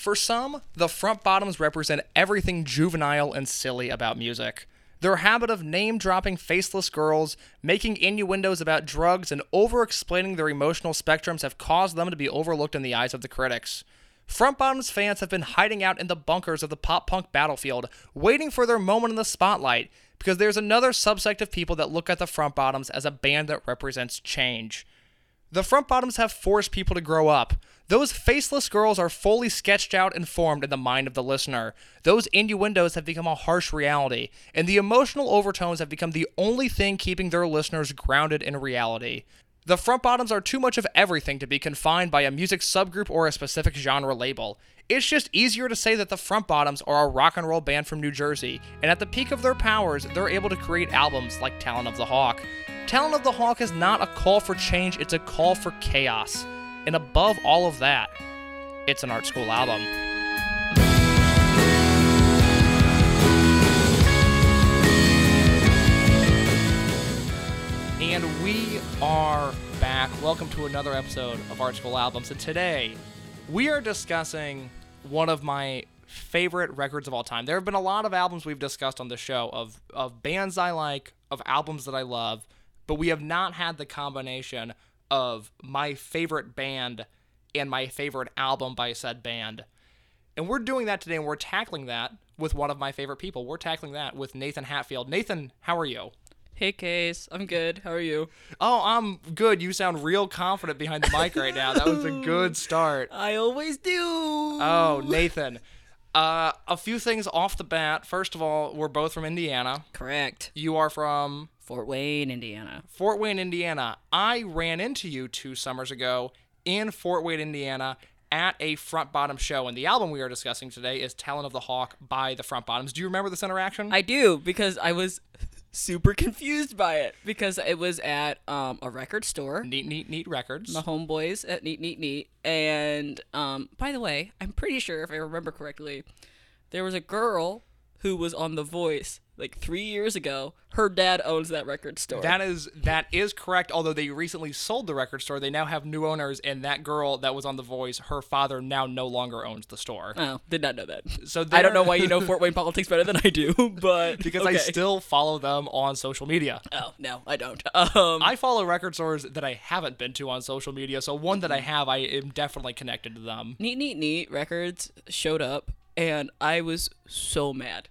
For some, the front bottoms represent everything juvenile and silly about music. Their habit of name dropping faceless girls, making innuendos about drugs, and over explaining their emotional spectrums have caused them to be overlooked in the eyes of the critics. Front Bottoms fans have been hiding out in the bunkers of the pop punk battlefield, waiting for their moment in the spotlight, because there's another subsect of people that look at the Front Bottoms as a band that represents change. The front bottoms have forced people to grow up. Those faceless girls are fully sketched out and formed in the mind of the listener. Those innuendos have become a harsh reality, and the emotional overtones have become the only thing keeping their listeners grounded in reality. The front bottoms are too much of everything to be confined by a music subgroup or a specific genre label. It's just easier to say that the front bottoms are a rock and roll band from New Jersey, and at the peak of their powers, they're able to create albums like Talon of the Hawk. Talon of the Hawk is not a call for change, it's a call for chaos. And above all of that, it's an art school album. And we are back. Welcome to another episode of Art School Albums. And today, we are discussing one of my favorite records of all time. There have been a lot of albums we've discussed on the show of, of bands I like, of albums that I love, but we have not had the combination of my favorite band and my favorite album by said band. And we're doing that today, and we're tackling that with one of my favorite people. We're tackling that with Nathan Hatfield. Nathan, how are you? Hey, Case. I'm good. How are you? Oh, I'm good. You sound real confident behind the mic right now. That was a good start. I always do. Oh, Nathan. Uh, a few things off the bat. First of all, we're both from Indiana. Correct. You are from Fort Wayne, Indiana. Fort Wayne, Indiana. I ran into you two summers ago in Fort Wayne, Indiana at a front bottom show. And the album we are discussing today is Talon of the Hawk by the Front Bottoms. Do you remember this interaction? I do because I was super confused by it because it was at um, a record store. Neat, neat, neat records. The homeboys at Neat Neat Neat. And um, by the way, I'm pretty sure if I remember correctly, there was a girl who was on The Voice like three years ago. Her dad owns that record store. That is that is correct. Although they recently sold the record store, they now have new owners, and that girl that was on The Voice, her father now no longer owns the store. oh, did not know that. So I don't know why you know Fort Wayne politics better than I do, but because I still follow them on social media. Oh no, I don't. Um, I follow record stores that I haven't been to on social media, so one that I have, I am definitely connected to them. Neat Neat Neat Records showed up, and I was so mad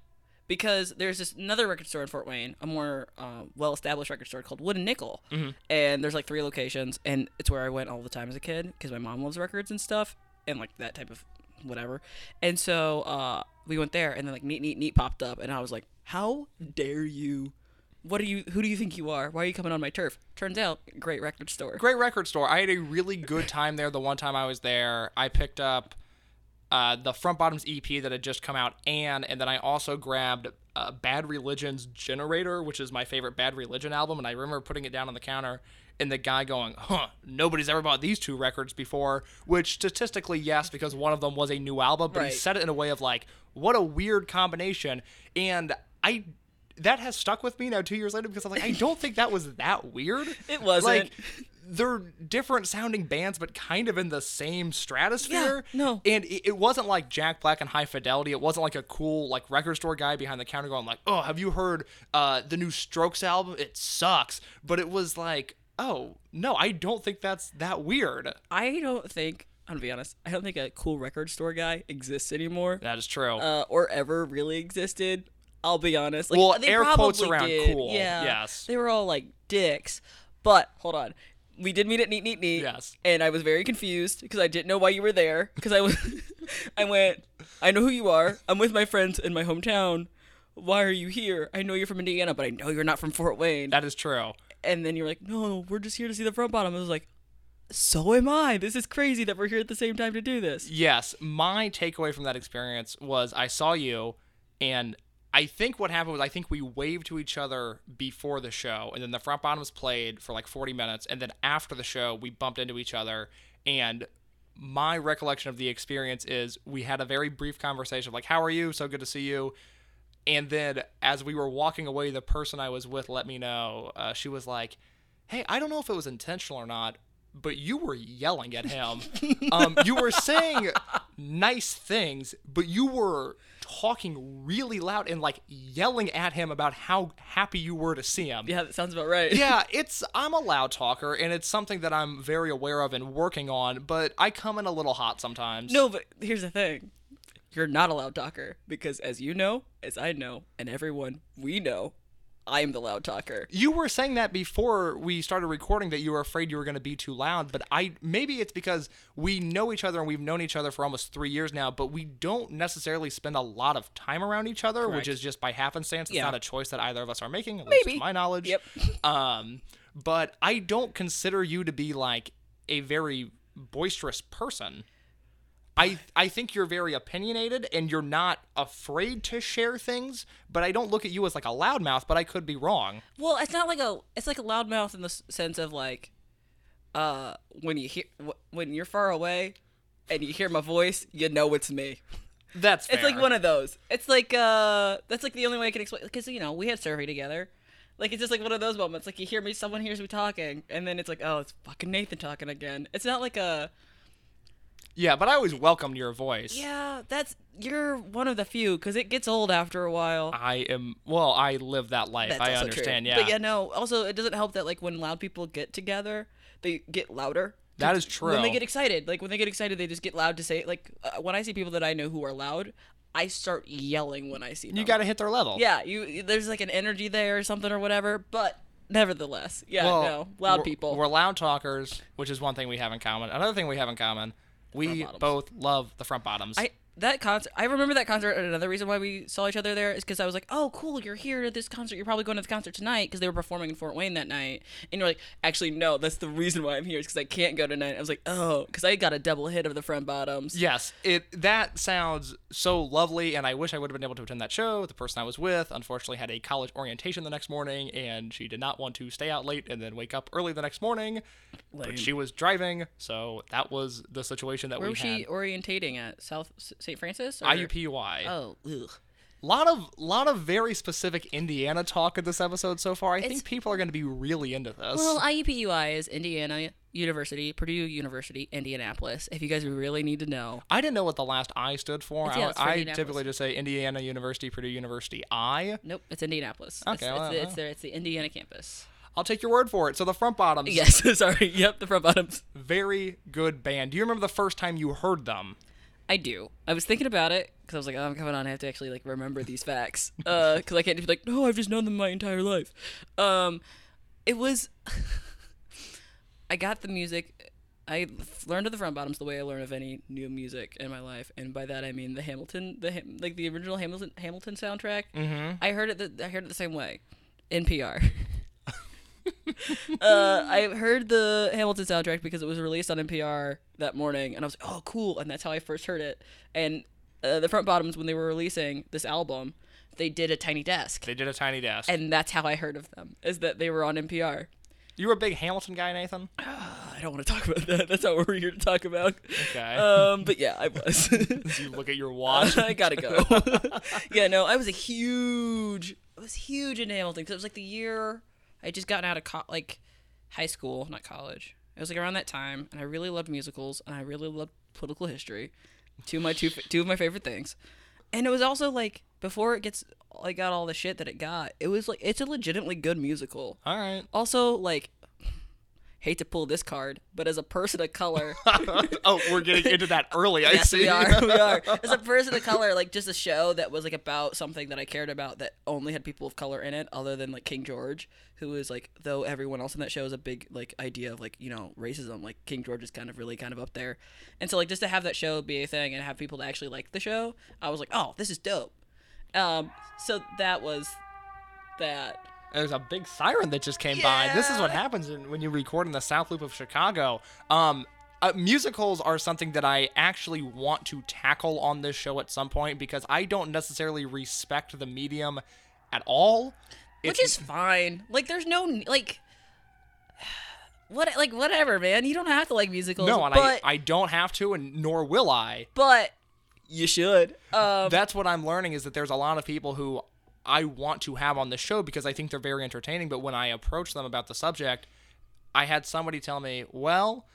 because there's this another record store in Fort Wayne, a more uh, well-established record store called Wooden Nickel, and there's like three locations, and it's where I went all the time as a kid because my mom loves records and stuff, and like that type of whatever, and so uh, we went there, and then like Neat Neat Neat popped up, and I was like, how dare you? What are you? Who do you think you are? Why are you coming on my turf? Turns out, great record store. Great record store. I had a really good time there the one time I was there. I picked up uh, the Front Bottoms EP that had just come out, and and then I also grabbed uh, Bad Religion's Generator, which is my favorite Bad Religion album, and I remember putting it down on the counter. And the guy going, huh, nobody's ever bought these two records before, which statistically, yes, because one of them was a new album, but he said it in a way of like, what a weird combination. And I, that has stuck with me now two years later because I'm like, I don't think that was that weird. It wasn't. Like, they're different sounding bands, but kind of in the same stratosphere. Yeah, no. And it, it wasn't like Jack Black and High Fidelity. It wasn't like a cool like record store guy behind the counter going like, "Oh, have you heard uh, the new Strokes album? It sucks." But it was like, "Oh no, I don't think that's that weird." I don't think I'm gonna be honest. I don't think a cool record store guy exists anymore, That is true. uh, or ever really existed. I'll be honest. Like, Well, they air quotes around did. cool, Yeah. yes. They were all like dicks. But hold on. We did meet at Neat Neat Neat. Yes. And I was very confused because I didn't know why you were there. Because I was, I went. I know who you are. I'm with my friends in my hometown. Why are you here? I know you're from Indiana, but I know you're not from Fort Wayne. that is true. and then you're like, no, we're just here to see the front bottom. I was like, so am I. This is crazy that we're here at the same time to do this. Yes, my takeaway from that experience was I saw you, and I think what happened was I think we waved to each other before the show, and then the front bottoms played for like 40 minutes, and then after the show we bumped into each other, and my recollection of the experience is we had a very brief conversation of like, "How are you? So good to see you." And then as we were walking away, the person I was with let me know. Uh, she was like, "Hey, I don't know if it was intentional or not, but you were yelling at him. um, you were saying nice things, but you were talking really loud and like yelling at him about how happy you were to see him. Yeah, that sounds about right. yeah, it's I'm a loud talker and it's something that I'm very aware of and working on, but I come in a little hot sometimes. No, but here's the thing. You're not a loud talker because as you know, as I know, and everyone we know, I am the loud talker. You were saying that before we started recording that you were afraid you were going to be too loud, but I maybe it's because we know each other and we've known each other for almost 3 years now, but we don't necessarily spend a lot of time around each other, Correct. which is just by happenstance. It's Yeah. not a choice that either of us are making, at least to my knowledge. Yep. Um but I don't consider you to be like a very boisterous person. I I think you're very opinionated and you're not afraid to share things, but I don't look at you as like a loudmouth, but I could be wrong. Well, it's not like a it's like a loudmouth in the sense of like uh when you hear when you're far away and you hear my voice, you know it's me. That's fair. It's like one of those. It's like uh that's like the only way I can explain because you know we had survey together. Like it's just like one of those moments. Like you hear me, someone hears me talking, and then it's like, oh, it's fucking Nathan talking again. It's not like a Yeah, but I always welcomed your voice. yeah. That's you're one of the few because it gets old after a while. I am well, I live that life. That's I also understand, true. yeah. But yeah, no. Also, it doesn't help that like when loud people get together, they get louder. That is true. When they get excited, like when they get excited, they just get loud to say. It. Like uh, when I see people that I know who are loud, I start yelling when I see them. you got to hit their level. Yeah, you. There's like an energy there or something or whatever. But nevertheless, yeah, Well, no, loud we're- people. We're loud talkers, which is one thing we have in common. Another thing we have in common, we both love the front bottoms. I that concert. I remember that concert. And another reason why we saw each other there is because I was like, "Oh, cool! You're here at this concert. You're probably going to the concert tonight because they were performing in Fort Wayne that night." And you're like, "Actually, no. That's the reason why I'm here is because I can't go tonight." I was like, "Oh, because I got a double hit of the front bottoms." Yes, it that sounds so lovely, and I wish I would have been able to attend that show. The person I was with, unfortunately, had a college orientation the next morning, and she did not want to stay out late and then wake up early the next morning. Lame. But she was driving, so that was the situation that Where we was had. she orientating at? South St. Francis? or- IUPUI. Oh, ugh. lot of lot of very specific Indiana talk in this episode so far. I It's- think people are going to be really into this. Well, IUPUI is Indiana University, Purdue University, Indianapolis. If you guys really need to know, I didn't know what the last I stood for. Yeah, I, I typically just say Indiana University, Purdue University. I. nope, it's Indianapolis. Okay, it's, well, it's, well. it's, the, it's the Indiana campus. I'll take your word for it. So the front bottoms, Yes, sorry. Yep, the front bottoms. very good band. Do you remember the first time you heard them? I do. I was thinking about it because I was like, oh, I'm coming on. I have to actually like remember these facts because I can't just be like, no, I've just known them my entire life. Um, it was. I got the music. I learned of the front bottoms the way I learn of any new music in my life, and by that I mean the Hamilton, the like the original Hamilton Hamilton soundtrack. Mm-hmm. I heard it. The, I heard it the same way, NPR. uh, I heard the Hamilton soundtrack because it was released on NPR that morning, and I was like, "Oh, cool!" And that's how I first heard it. And uh, the Front Bottoms, when they were releasing this album, they did a Tiny Desk, They did a tiny desk. and that's how I heard of them. Is that they were on NPR. You were a big Hamilton guy, Nathan. I don't want to talk about that. That's not what we're here to talk about. Okay. Um, but yeah, I was. you look at your watch. I gotta go. yeah, no, I was a huge, I was huge into Hamilton because it was like the year I just gotten out of co- like high school, not college. It was like around that time, and I really loved musicals and I really loved political history. Two of my two two of my favorite things, and it was also like before it gets like got all the shit that it got. It was like it's a legitimately good musical. All right. Also, like, hate to pull this card, but as a person of color. oh, we're getting into that early. I yes, see. we are. We are. As a person of color, like just a show that was like about something that I cared about that only had people of color in it, other than like King George, who is like though everyone else in that show is a big like idea of like you know racism. Like King George is kind of really kind of up there, and so like just to have that show be a thing and have people to actually like the show, I was like, oh, this is dope. Um, so that was that. There's a big siren that just came by. This is what happens in, when you record in the South Loop of Chicago. Um, uh, musicals are something that I actually want to tackle on this show at some point because I don't necessarily respect the medium at all. which It's- is fine. Like, there's no like, what like whatever, man. You don't have to like musicals. no, and but I, I don't have to, and nor will I. but you should. Um, That's what I'm learning is that there's a lot of people who I want to have on the show because I think they're very entertaining. But when I approach them about the subject, I had somebody tell me, "Well,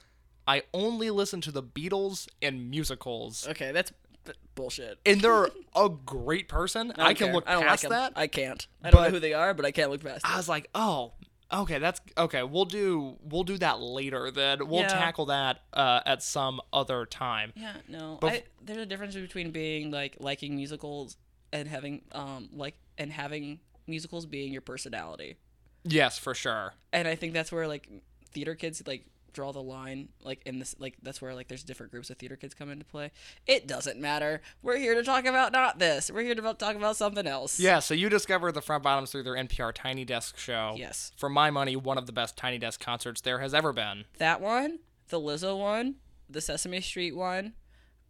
I only listen to the Beatles and musicals. Okay, that's b- bullshit. And they're a great person. I, don't can care. look I don't past like that. I can't. I don't know who they are, but I can't look past I it. was like, oh, okay, that's okay. We'll do we'll do that later. Then we'll Yeah. tackle that uh, at some other time. Yeah, no. Bef- I, there's a difference between being like liking musicals and having um like and having musicals being your personality. Yes, for sure. And I think that's where like theater kids like draw the line like in this like that's where like there's different groups of theater kids come into play. It doesn't matter. We're here to talk about not this. We're here to talk about something else. Yeah, so you discovered the front bottoms through their NPR Tiny Desk show. Yes. For my money, one of the best Tiny Desk concerts there has ever been. That one, the Lizzo one, the Sesame Street one,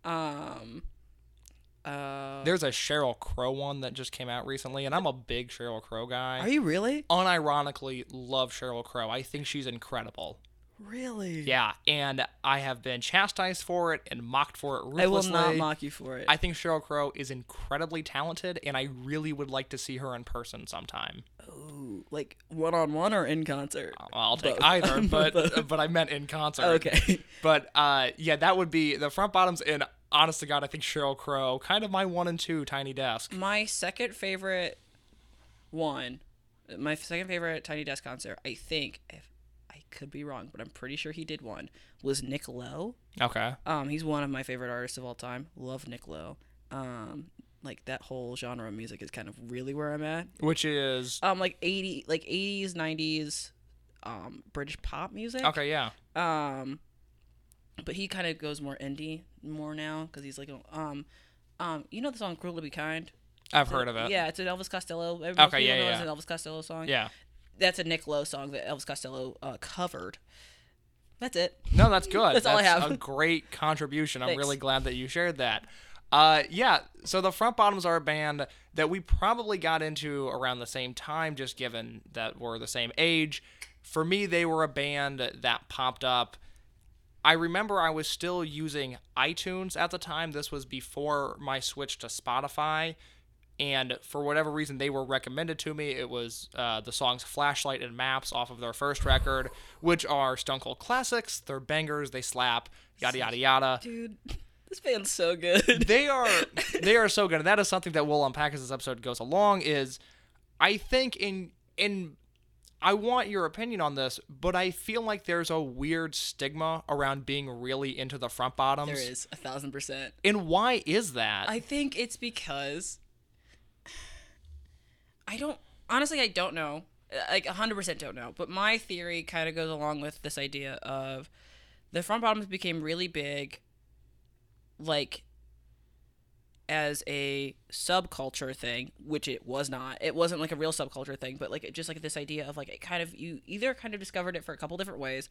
um uh There's a Sheryl Crow one that just came out recently, and I'm a big Sheryl Crow guy. Are you really? Unironically, love Sheryl Crow. I think she's incredible. Really? Yeah, and I have been chastised for it and mocked for it ruthlessly. I will not mock you for it. I think Sheryl Crow is incredibly talented, and I really would like to see her in person sometime. Ooh, like one on one or in concert? I'll take Both. either, but but I meant in concert. Okay. But uh, yeah, that would be the front bottoms. And honest to God, I think Sheryl Crow, kind of my one and two Tiny Desk. My second favorite one, my second favorite Tiny Desk concert, I think, if could be wrong, but I'm pretty sure he did one, was Nick Lowe. Okay. Um, he's one of my favorite artists of all time. Love Nick Lowe. Um, like that whole genre of music is kind of really where I'm at. Which is Um, like eighty, like eighties, nineties, um, British pop music. okay. Yeah. Um, but he kind of goes more indie more now because he's like, um, um, you know the song "Cruel to Be Kind." I've heard of it. Yeah, it's an Elvis Costello. Most Okay, yeah, yeah. It's an Elvis Costello song. Yeah. That's a Nick Lowe song that Elvis Costello uh, covered. That's it. No, that's good. That's all I have. A great contribution. I'm Thanks. really glad that you shared that. Uh, yeah. So the Front Bottoms are a band that we probably got into around the same time, just given that we're the same age. For me, they were a band that popped up. I remember I was still using iTunes at the time. This was before my switch to Spotify. And for whatever reason, they were recommended to me. It was uh, the songs Flashlight and Maps off of their first record, which are Stone Cold classics. They're bangers, they slap, yada, yada, yada. Dude, this band's so good. They are they are so good, and that is something that we'll unpack as this episode goes along. Is I think in in I want your opinion on this, but I feel like there's a weird stigma around being really into the front bottoms. there is a thousand percent. And why is that? I think it's because I don't honestly I don't know. Uh, like 100% don't know, but my theory kind of goes along with this idea of the front bottoms became really big like as a subculture thing, which it was not. It wasn't like a real subculture thing, but like it just like this idea of like it kind of you either kind of discovered it for a couple different ways,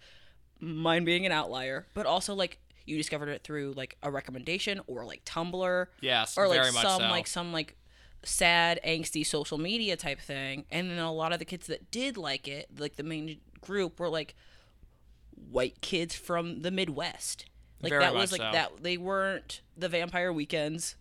mine being an outlier, but also like you discovered it through like a recommendation or like Tumblr yes, or like very much some so. like some like sad angsty social media type thing and then a lot of the kids that did like it like the main group were like white kids from the midwest like Very that was like so. that they weren't the vampire weekends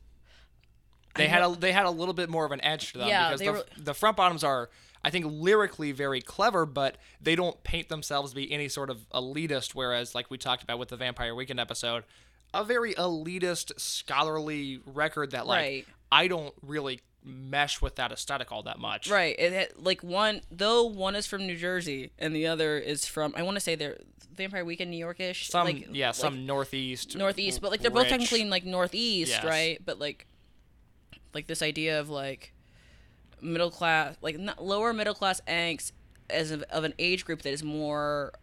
they I had know- a they had a little bit more of an edge to them Yeah, because the, were- the front bottoms are I think lyrically very clever, but they don't paint themselves to be any sort of elitist. Whereas, like we talked about with the Vampire Weekend episode, a very elitist scholarly record that like Right. I don't really mesh with that aesthetic all that much. right it had, like one though one is from new jersey and the other is from i want to say they're vampire weekend new yorkish Some like yeah, like some northeast northeast but like they're both technically in like northeast Yes. right but like like this idea of like middle class like not, lower middle class angst as of, of an age group that is more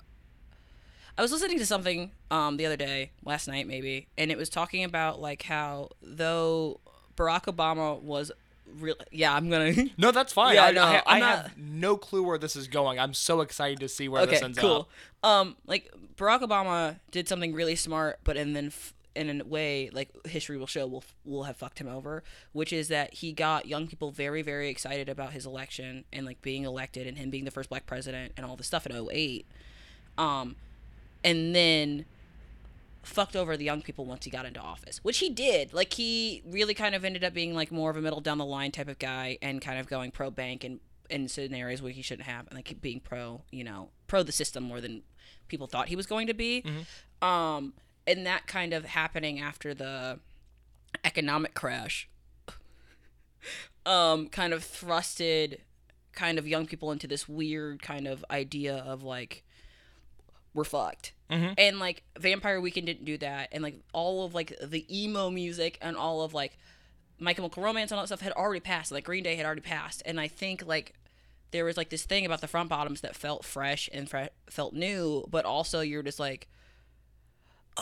i was listening to something um the other day last night maybe and it was talking about like how though barack obama was real yeah i'm gonna No, that's fine. Yeah, I, no, I, I I'm have not- no clue where this is going. I'm so excited to see where this okay, ends cool. up. Um, like Barack Obama did something really smart, but and then f- in a way, like history will show, will will have fucked him over. Which is that he got young people very very excited about his election and like being elected and him being the first black president and all the stuff in 08. Um, and then fucked over the young people once he got into office, which he did. Like he really kind of ended up being like more of a middle down the line type of guy and kind of going pro bank and in scenarios where he shouldn't have and like being pro, you know, pro the system more than people thought he was going to be. Um, and that kind of happening after the economic crash, um, kind of thrusted kind of young people into this weird kind of idea of like we're fucked. Mm-hmm. And like Vampire Weekend didn't do that, and like all of like the emo music and all of like My Chemical Romance and all that stuff had already passed. Like Green Day had already passed, and I think like there was like this thing about the front bottoms that felt fresh and fre- felt new, but also you're just like,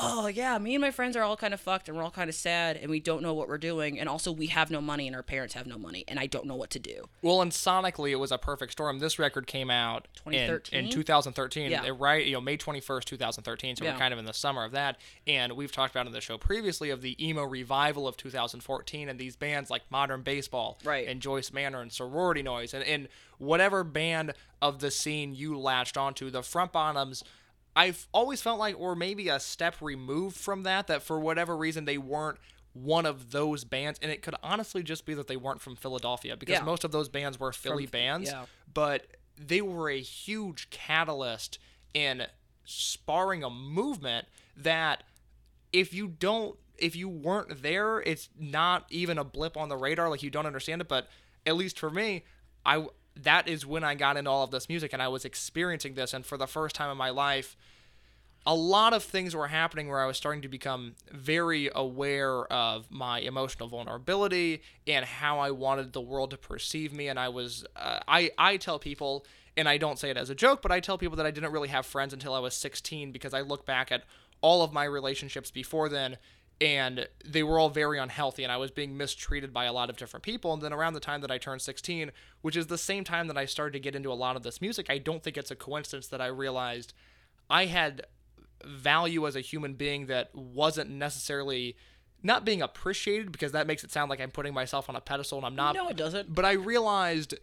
oh yeah, me and my friends are all kind of fucked and we're all kind of sad and we don't know what we're doing, and also we have no money and our parents have no money and I don't know what to do. Well, and sonically, it was a perfect storm. This record came out in, in 2013? 2013, Yeah. right? You know, May 21st, 2013. So Yeah. we're kind of in the summer of that. And we've talked about in the show previously of the emo revival of 2014 and these bands like Modern Baseball Right. and Joyce Manor and Sorority Noise and, and whatever band of the scene you latched onto. The Front Bottoms. I've always felt like, or maybe a step removed from that, that for whatever reason they weren't one of those bands, and it could honestly just be that they weren't from Philadelphia because Yeah. most of those bands were Philly From- bands, yeah. but they were a huge catalyst in sparring a movement that if you don't if you weren't there it's not even a blip on the radar like you don't understand it but at least for me i that is when i got into all of this music and i was experiencing this and for the first time in my life a lot of things were happening where I was starting to become very aware of my emotional vulnerability and how I wanted the world to perceive me. And I was, uh, I, I tell people, and I don't say it as a joke, but I tell people that I didn't really have friends until I was 16 because I look back at all of my relationships before then and they were all very unhealthy and I was being mistreated by a lot of different people and then around the time that I turned 16 which is the same time that I started to get into a lot of this music I don't think it's a coincidence that I realized I had value as a human being that wasn't necessarily not being appreciated because that makes it sound like I'm putting myself on a pedestal and I'm not. No, it doesn't. But I realized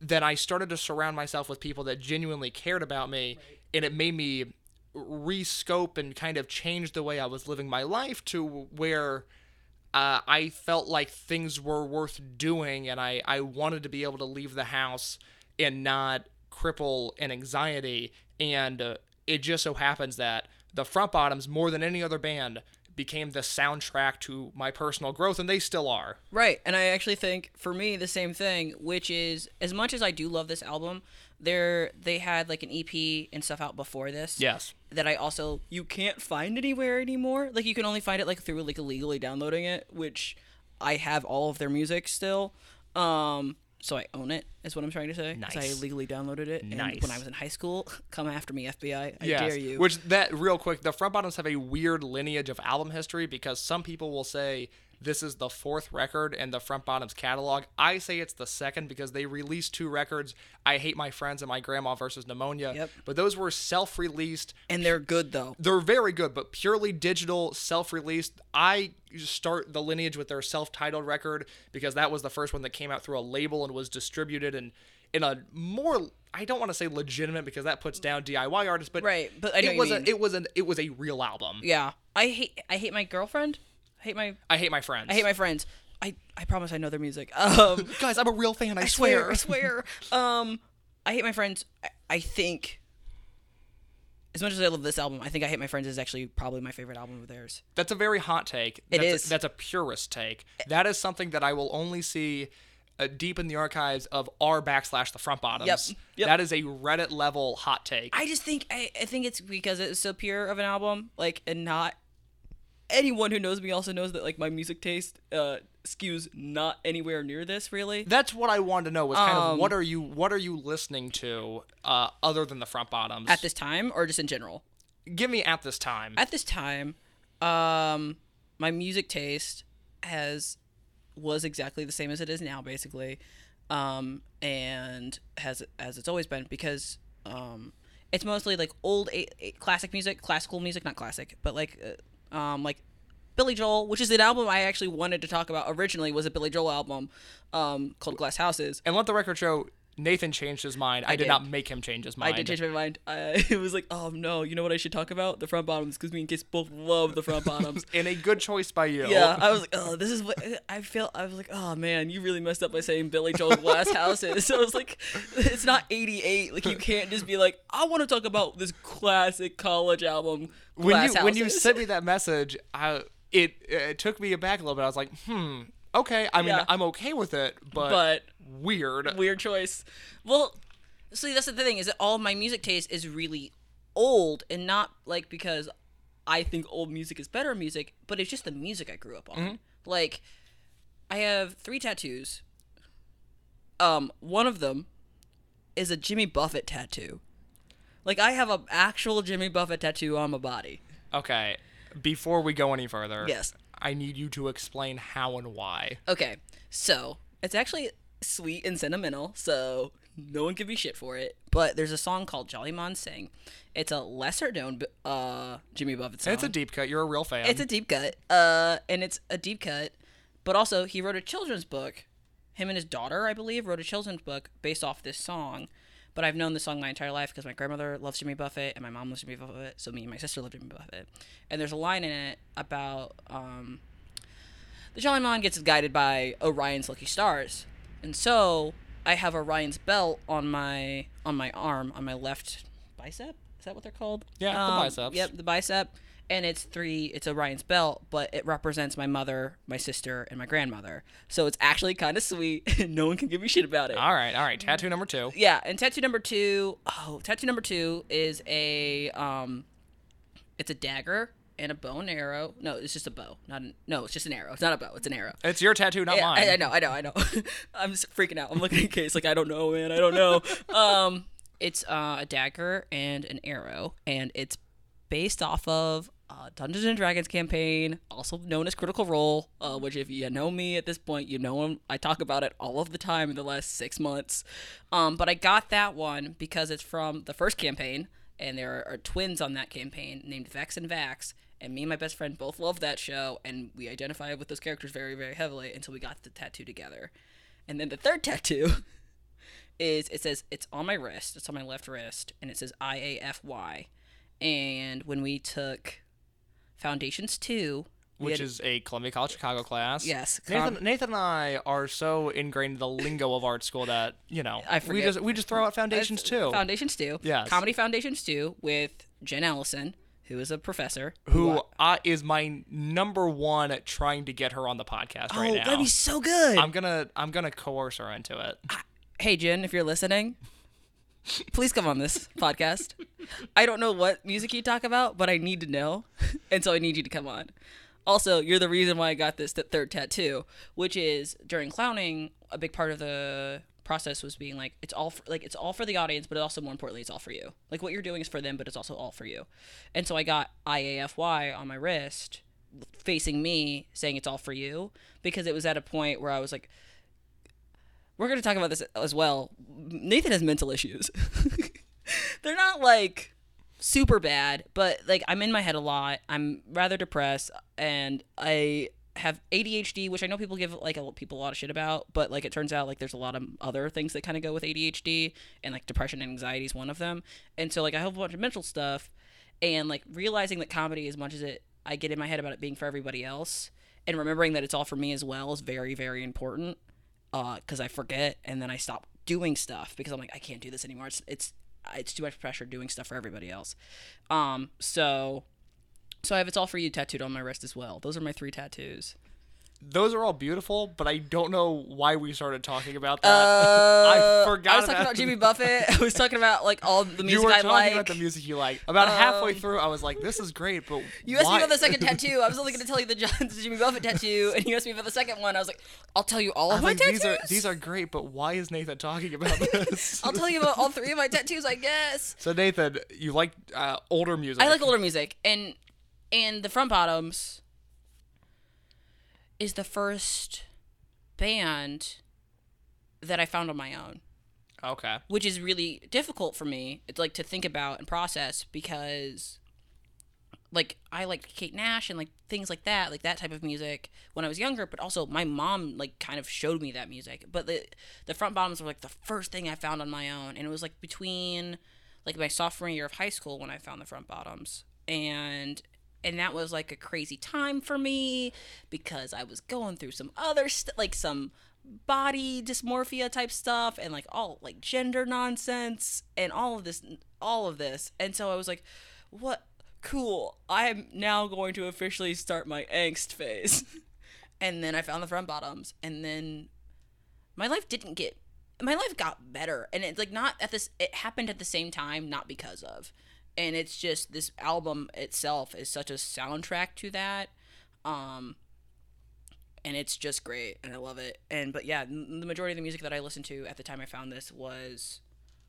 that I started to surround myself with people that genuinely cared about me and it made me rescope and kind of change the way I was living my life to where uh, I felt like things were worth doing and I, I wanted to be able to leave the house and not cripple an anxiety. And uh, it just so happens that the Front Bottoms, more than any other band, became the soundtrack to my personal growth, and they still are. Right, and I actually think for me the same thing, which is as much as I do love this album, there they had like an EP and stuff out before this. Yes. That I also you can't find anywhere anymore. Like you can only find it like through like illegally downloading it, which I have all of their music still. Um so I own it, is what I'm trying to say. Nice. I legally downloaded it. And Nice. when I was in high school, come after me, FBI. I Yes. dare you. Which that real quick, the front bottoms have a weird lineage of album history because some people will say this is the fourth record in the front bottoms catalog. I say it's the second because they released two records, I Hate My Friends and My Grandma versus Pneumonia. Yep. But those were self-released. and they're good though. They're very good, but purely digital, self-released. I start the lineage with their self-titled record because that was the first one that came out through a label and was distributed and in a more I don't want to say legitimate because that puts down DIY artists, but Right, but it was you a it was an it was a real album. Yeah. I hate I hate my girlfriend. I hate my I hate my friends. I hate my friends. I, I promise I know their music. Um guys. I'm a real fan. I, I swear. swear, I swear. Um, I hate my friends. I, I think, as much as I love this album, I think I hate my friends is actually probably my favorite album of theirs. That's a very hot take. It that's is. A, that's a purist take. That is something that I will only see uh, deep in the archives of r backslash the front bottoms. Yep. Yep. That is a Reddit level hot take. I just think I, I think it's because it's so pure of an album, like, and not anyone who knows me also knows that like my music taste uh skews not anywhere near this really. that's what I wanted to know was kind of Um, what are you what are you listening to uh, other than the front bottoms? At this time, or just in general. Give me at this time. at this time, um, my music taste has was exactly the same as it is now, basically, um, and has as it's always been because um, it's mostly like old a- a- classic music, classical music, not classic, but like uh, um, like Billy Joel, which is an album I actually wanted to talk about originally, was a Billy Joel album um, called Glass Houses. and let the record show Nathan changed his mind. I, did, did. not make him change his mind. I did change my mind. I it was like, oh no, you know what I should talk about? The front bottoms, because me and Kiss both love the front bottoms. and a good choice by you. yeah, I was like, oh, this is what I feel. I was like, oh man, you really messed up by saying Billy Joel Glass Houses. So I was like, it's not '88. Like you can't just be like, I want to talk about this classic college album. when you when you sent me that message, I it it took me aback a little bit. I was like, hmm, okay. I mean, Yeah. I'm okay with it, but, But- weird. weird choice. Well, see, that's the thing is that all my music taste is really old, and not like because I think old music is better music, but it's just the music I grew up on. Like, I have three tattoos. Um, one of them is a Jimmy Buffett tattoo. Like, I have an actual Jimmy Buffett tattoo on my body. Okay, before we go any further, Yes. I need you to explain how and why. Okay, so it's actually sweet and sentimental, so no one can be shit for it. But there's a song called Jolly Mon Sing. It's a lesser known uh, Jimmy Buffett song. It's a deep cut. You're a real fan. It's a deep cut. Uh, and it's a deep cut. But also, he wrote a children's book. Him and his daughter, I believe, wrote a children's book based off this song. But I've known this song my entire life because my grandmother loves Jimmy Buffett and my mom loves Jimmy Buffett. So me and my sister love Jimmy Buffett. And there's a line in it about um, the Jolly Mon gets guided by Orion's lucky stars, and so I have Orion's belt on my on my arm on my left bicep. Is that what they're called? Yeah, the Um, biceps. Yep, the bicep. And it's three. It's Orion's belt, but it represents my mother, my sister, and my grandmother. So it's actually kind of sweet. and no one can give me shit about it. all right, all right. Tattoo number two. Yeah, and tattoo number two, oh, tattoo number two is a um, it's a dagger and a bow and arrow. No, it's just a bow. Not an, no, it's just an arrow. It's not a bow. It's an arrow. It's your tattoo, not Yeah, mine. I, I know, I know, I know. I'm just freaking out. I'm looking at Case like I don't know, man. I don't know. um, it's uh, a dagger and an arrow, and it's based off of uh, Dungeons and Dragons campaign, also known as Critical Role. Uh, which, if you know me at this point, you know him. I talk about it all of the time in the last six months. Um, but I got that one because it's from the first campaign, and there are, are twins on that campaign named Vex and Vax. And me and my best friend both love that show, and we identify with those characters very, very heavily until we got the tattoo together. And then the third tattoo is it says it's on my wrist, it's on my left wrist, and it says I A F Y. And when we took Foundations 2, Which had- is a Columbia College Chicago class. Yes, Nathan, com- Nathan and I are so ingrained in the lingo of art school that you know I we just we just throw out foundations uh, too. Foundations 2. Yeah, Comedy Foundations 2 with Jen Ellison, who is a professor. who I- uh, is my number one at trying to get her on the podcast oh, right now. that'd be so good. I'm gonna I'm gonna coerce her into it. hey Jen, if you're listening, please come on this podcast. I don't know what music you talk about, but I need to know, and so I need you to come on. Also, you're the reason why I got this th- third tattoo, which is during clowning, a big part of the process was being like it's all for, like it's all for the audience, but also more importantly, it's all for you. Like what you're doing is for them, but it's also all for you. And so I got IAFY on my wrist, facing me, saying it's all for you, because it was at a point where I was like, we're going to talk about this as well. Nathan has mental issues. They're not like super bad, but like I'm in my head a lot. I'm rather depressed and I have ADHD, which I know people give like a, people a lot of shit about, but like it turns out like there's a lot of other things that kind of go with ADHD and like depression and anxiety is one of them. And so like I have a bunch of mental stuff and like realizing that comedy as much as it I get in my head about it being for everybody else and remembering that it's all for me as well is very very important because I forget and then I stop doing stuff because I'm like I can't do this anymore. It's it's it's too much pressure doing stuff for everybody else. Um, so so I have it's all for you tattooed on my wrist as well. Those are my three tattoos. Those are all beautiful, but I don't know why we started talking about that. Uh, I forgot. I was talking about Jimmy Buffett. I was talking about like all the music You were I talking like. about the music you like. About halfway Um, through, I was like, "This is great," but You asked why? me about the second tattoo. I was only going to tell you the, John, the Jimmy Buffett tattoo, and you asked me about the second one. I was like, I'll tell you all of I'm my like, tattoos. these are these are great, but why is Nathan talking about this? I'll tell you about all three of my tattoos, I guess. so Nathan, you like uh, older music? I like older music, and and the Front Bottoms is the first band that I found on my own, Okay. which is really difficult for me. It's like to think about and process because like I liked Kate Nash and like things like that, like that type of music when I was younger. But also my mom like kind of showed me that music. But the the front bottoms were like the first thing I found on my own, and it was like between like my sophomore year of high school when I found the front bottoms, and and that was like a crazy time for me because I was going through some other st- like some body dysmorphia type stuff and like all like gender nonsense and all of this all of this. And so i was like what? Cool. I'm now going to officially start my angst phase. And then i found the front bottoms and then my life didn't get my life got better. And it's like not at this it happened at the same time not because of and it's just this album itself is such a soundtrack to that um and it's just great and i love it. And but yeah the majority of the music that i listened to at the time i found this was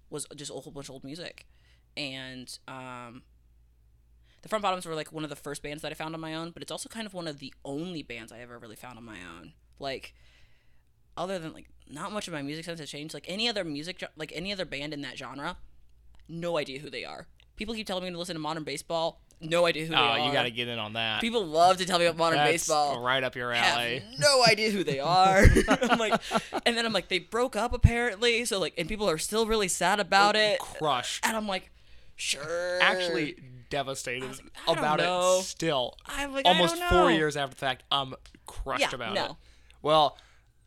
was just a whole bunch of old music. And um the front bottoms were like one of the first bands that i found on my own but it's also kind of one of the only bands i ever really found on my own. Like other than like not much of my music sense has changed. Like any other music like any other band in that genre no idea who they are people keep telling me to listen to modern baseball no idea who they oh, are. you got to get in on that. People love to tell me about modern That's baseball. right up your alley. Have no idea who they are. I'm like, and then I'm like, they broke up apparently. So like, and people are still really sad about oh, it. Crushed. And I'm like, sure. Actually, devastated like, about know. it. Still, I'm like, almost four years after the fact, I'm crushed Yeah, about no. it. Well,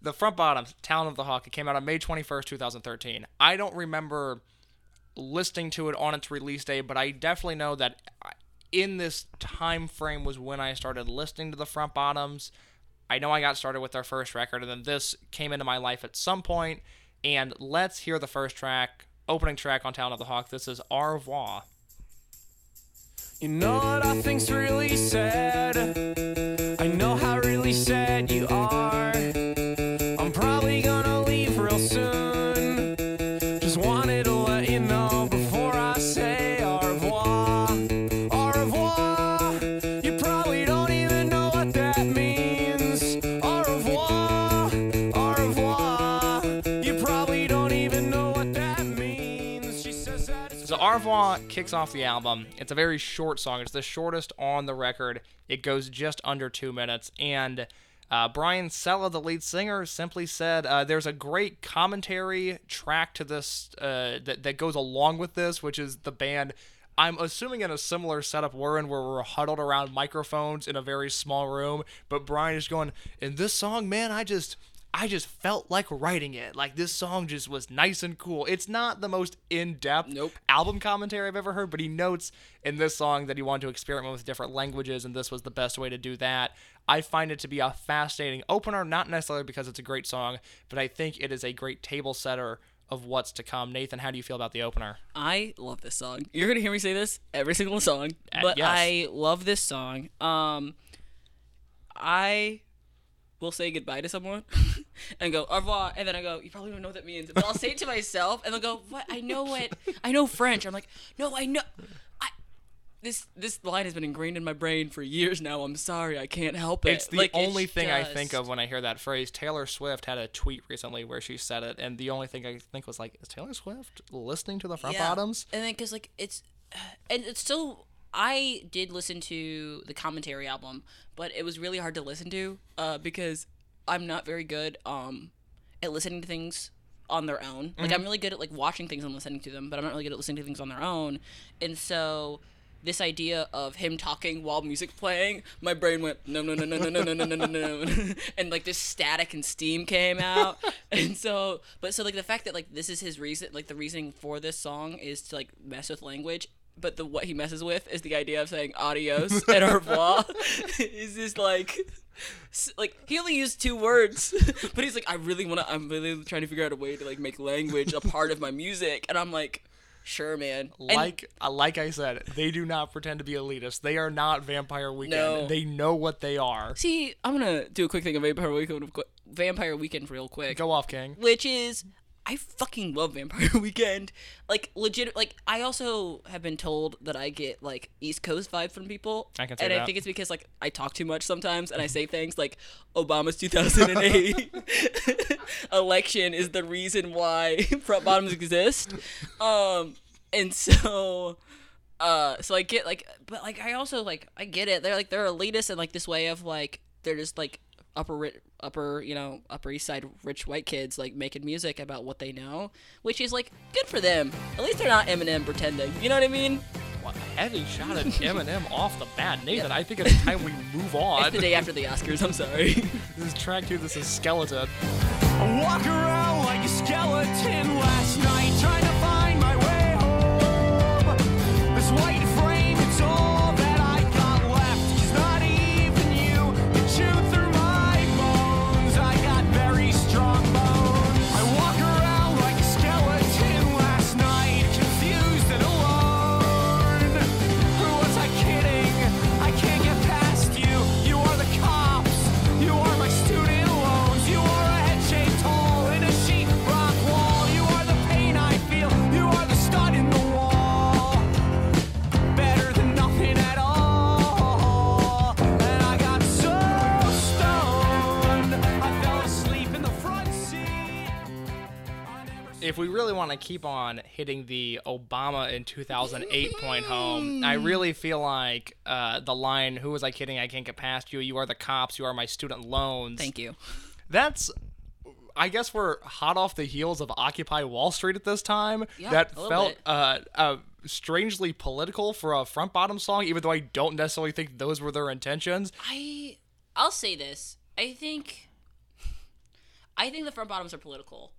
the front bottoms, Talon of the Hawk, it came out on May 21st, 2013. I don't remember listening to it on its release day, but I definitely know that in this time frame was when I started listening to the front bottoms. I know I got started with their first record, and then this came into my life at some point. And let's hear the first track, opening track on Talon of the Hawk. This is Au revoir. You know what I think's really sad? I know how really sad you are. Kicks off the album. It's a very short song. It's the shortest on the record. It goes just under two minutes. And uh, Brian Sella, the lead singer, simply said, uh, "There's a great commentary track to this uh, that that goes along with this, which is the band." I'm assuming in a similar setup we're in, where we're huddled around microphones in a very small room. But Brian is going, "In this song, man, I just." I just felt like writing it. Like this song just was nice and cool. It's not the most in-depth Nope. album commentary I've ever heard, but he notes in this song that he wanted to experiment with different languages, and this was the best way to do that. I find it to be a fascinating opener, not necessarily because it's a great song, but I think it is a great table setter of what's to come. Nathan, how do you feel about the opener? I love this song. You're gonna hear me say this every single song, Uh, but yes. I love this song. Um, I will say goodbye to someone and go au revoir, and then I go, you probably don't know what that means, but I'll say it to myself, and they'll go, what? I know what? I know French. I'm like, no, I know. I this this line has been ingrained in my brain for years now. I'm sorry, I can't help it. It's the Like, only it's thing I think of when I hear that phrase. Taylor Swift had a tweet recently where she said it, and the only thing I think was like, is Taylor Swift listening to the front Yeah. bottoms? And then because like it's, and it's still. I did listen to the commentary album, but it was really hard to listen to uh, because I'm not very good um, at listening to things on their own. Like I'm really good at like watching things and listening to them, but I'm not really good at listening to things on their own. And so this idea of him talking while music playing, my brain went no no no no no no no no no no no, no. and like this static and steam came out, and so but so like the fact that like this is his reason, like the reasoning for this song is to like mess with language. But the what he messes with is the idea of saying adios and au revoir. is just like, like he only used two words, but he's like, I really want to. I'm really trying to figure out a way to like make language a part of my music, and I'm like, sure, man. Like, uh, like I said, they do not pretend to be elitist. They are not Vampire Weekend. No. They know what they are. See, I'm gonna do a quick thing of Vampire Weekend, Vampire Weekend real quick, Go off, King. which is I fucking love Vampire Weekend. Like legit, like I also have been told that I get like East Coast vibe from people, I can see and I think it's because like I talk too much sometimes, and I say things like Obama's 2008 election is the reason why front bottoms exist, um, and so Uh, so I get like, but like I also like I get it. They're like they're elitist and like this way of like they're just like upper ri- upper you know upper east side rich white kids like making music about what they know, which is like good for them. At least they're not Eminem pretending. You know what I mean? What, a heavy shot at Eminem off the bat. Nathan, I think it's time we move on. It's the day after the Oscars. I'm sorry. this is track two. This is Skeleton. I walk around like a skeleton last night, trying to find my way If we really want to keep on hitting the Obama in 2008 point home, I really feel like uh, the line, Who was I kidding? I can't get past you. You are the cops. You are my student loans. Thank you. That's. I guess we're hot off the heels of Occupy Wall Street at this time. Yeah, that felt bit. uh, uh, strangely political for a front bottom song, even though I don't necessarily think those were their intentions. I I'll say this. I think I think the front bottoms are political.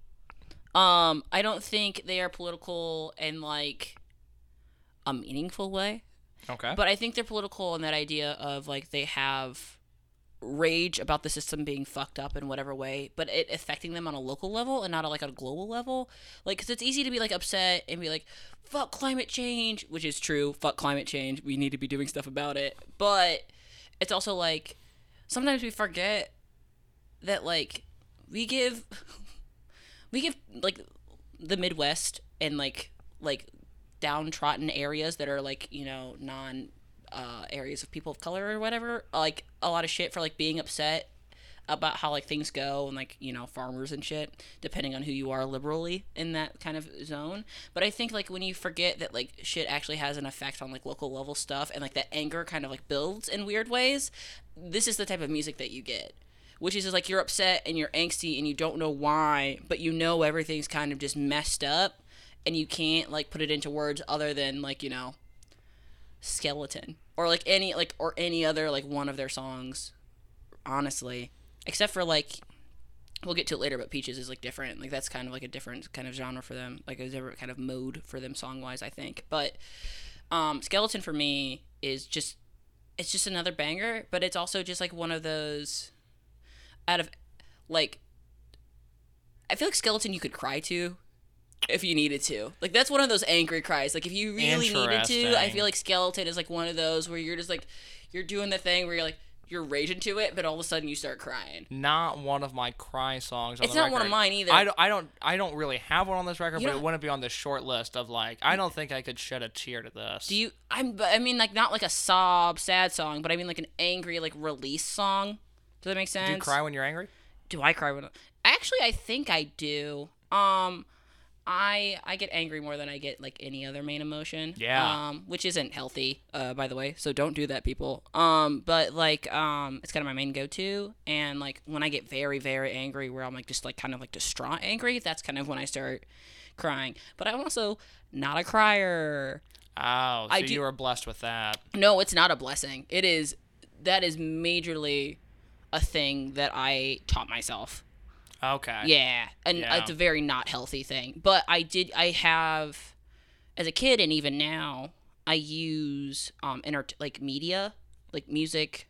Um, I don't think they are political in like a meaningful way, Okay. but I think they're political in that idea of like they have rage about the system being fucked up in whatever way, but it affecting them on a local level and not on, like a global level. Like, cause it's easy to be like upset and be like, "Fuck climate change," which is true. Fuck climate change. We need to be doing stuff about it. But it's also like sometimes we forget that like we give we give like the Midwest and like like downtrodden areas that are like you know non uh, areas of people of color or whatever like a lot of shit for like being upset about how like things go and like you know farmers and shit depending on who you are liberally in that kind of zone. But i think like when you forget that like shit actually has an effect on like local level stuff and like that anger kind of like builds in weird ways this is the type of music that you get which is just like you're upset and you're angsty and you don't know why but you know everything's kind of just messed up and you can't like put it into words other than like you know skeleton or like any like or any other like one of their songs honestly. Except for like we'll get to it later but peaches is like different. Like that's kind of like a different kind of genre for them like it was a different kind of mode for them song wise i think. But um skeleton for me is just it's just another banger but it's also just like one of those out of like i feel like skeleton you could cry to if you needed to like that's one of those angry cries like if you really needed to i feel like skeleton is like one of those where you're just like you're doing the thing where you're like you're raging to it but all of a sudden you start crying not one of my cry songs. On It's not one of mine either. I don't, I don't. I don't really have one on this record, You but it wouldn't be on the short list of like. I don't think I could shed a tear to this. do you i'm but i mean like not like a sob sad song but i mean like an angry like release song does that make sense Do you cry when you're angry? do I cry when I... actually I think I do. Um I I get angry more than I get like any other main emotion. Yeah. Um which isn't healthy, uh by the way. So don't do that people. Um but like um it's kind of my main go-to and like when I get very very angry where I'm like just like kind of like distraught angry, that's kind of when I start crying. But I'm also not a crier. Oh, so I do- you are blessed with that. No, it's not a blessing. It is that is majorly a thing that I taught myself. Okay. Yeah, and Yeah. it's a very not healthy thing. But I did. I have, as a kid, and even now, I use um inter- like media, like music,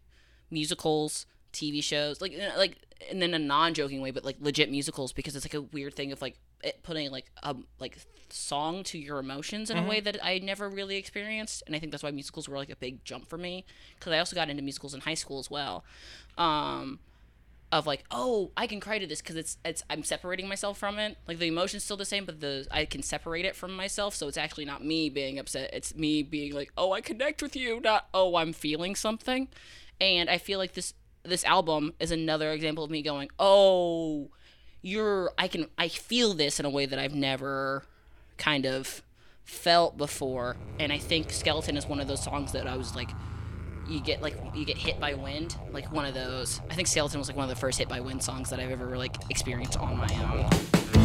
musicals, TV shows, like like, and then a non-joking way, but like legit musicals because it's like a weird thing of like putting like a like song to your emotions in a way that I never really experienced, and I think that's why musicals were like a big jump for me because I also got into musicals in high school as well. Um, of like, oh, I can cry to this because it's it's I'm separating myself from it. Like the emotion's still the same, but the I can separate it from myself, so it's actually not me being upset. It's me being like, oh, I connect with you, not oh, I'm feeling something. And I feel like this this album is another example of me going, oh, you're I can I feel this in a way that I've never kind of felt before, and I think Skeleton is one of those songs that I was like, you get like you get hit by wind, like one of those. I think Skeleton was like one of the first hit by wind songs that I've ever like experienced on my own.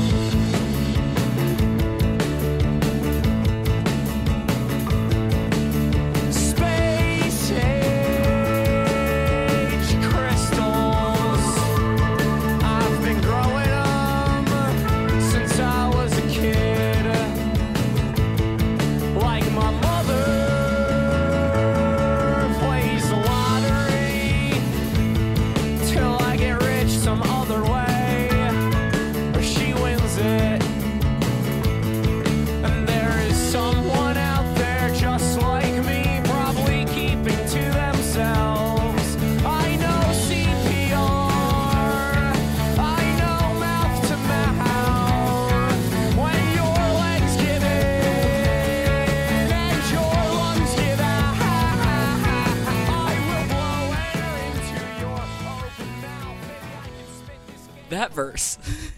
Verse.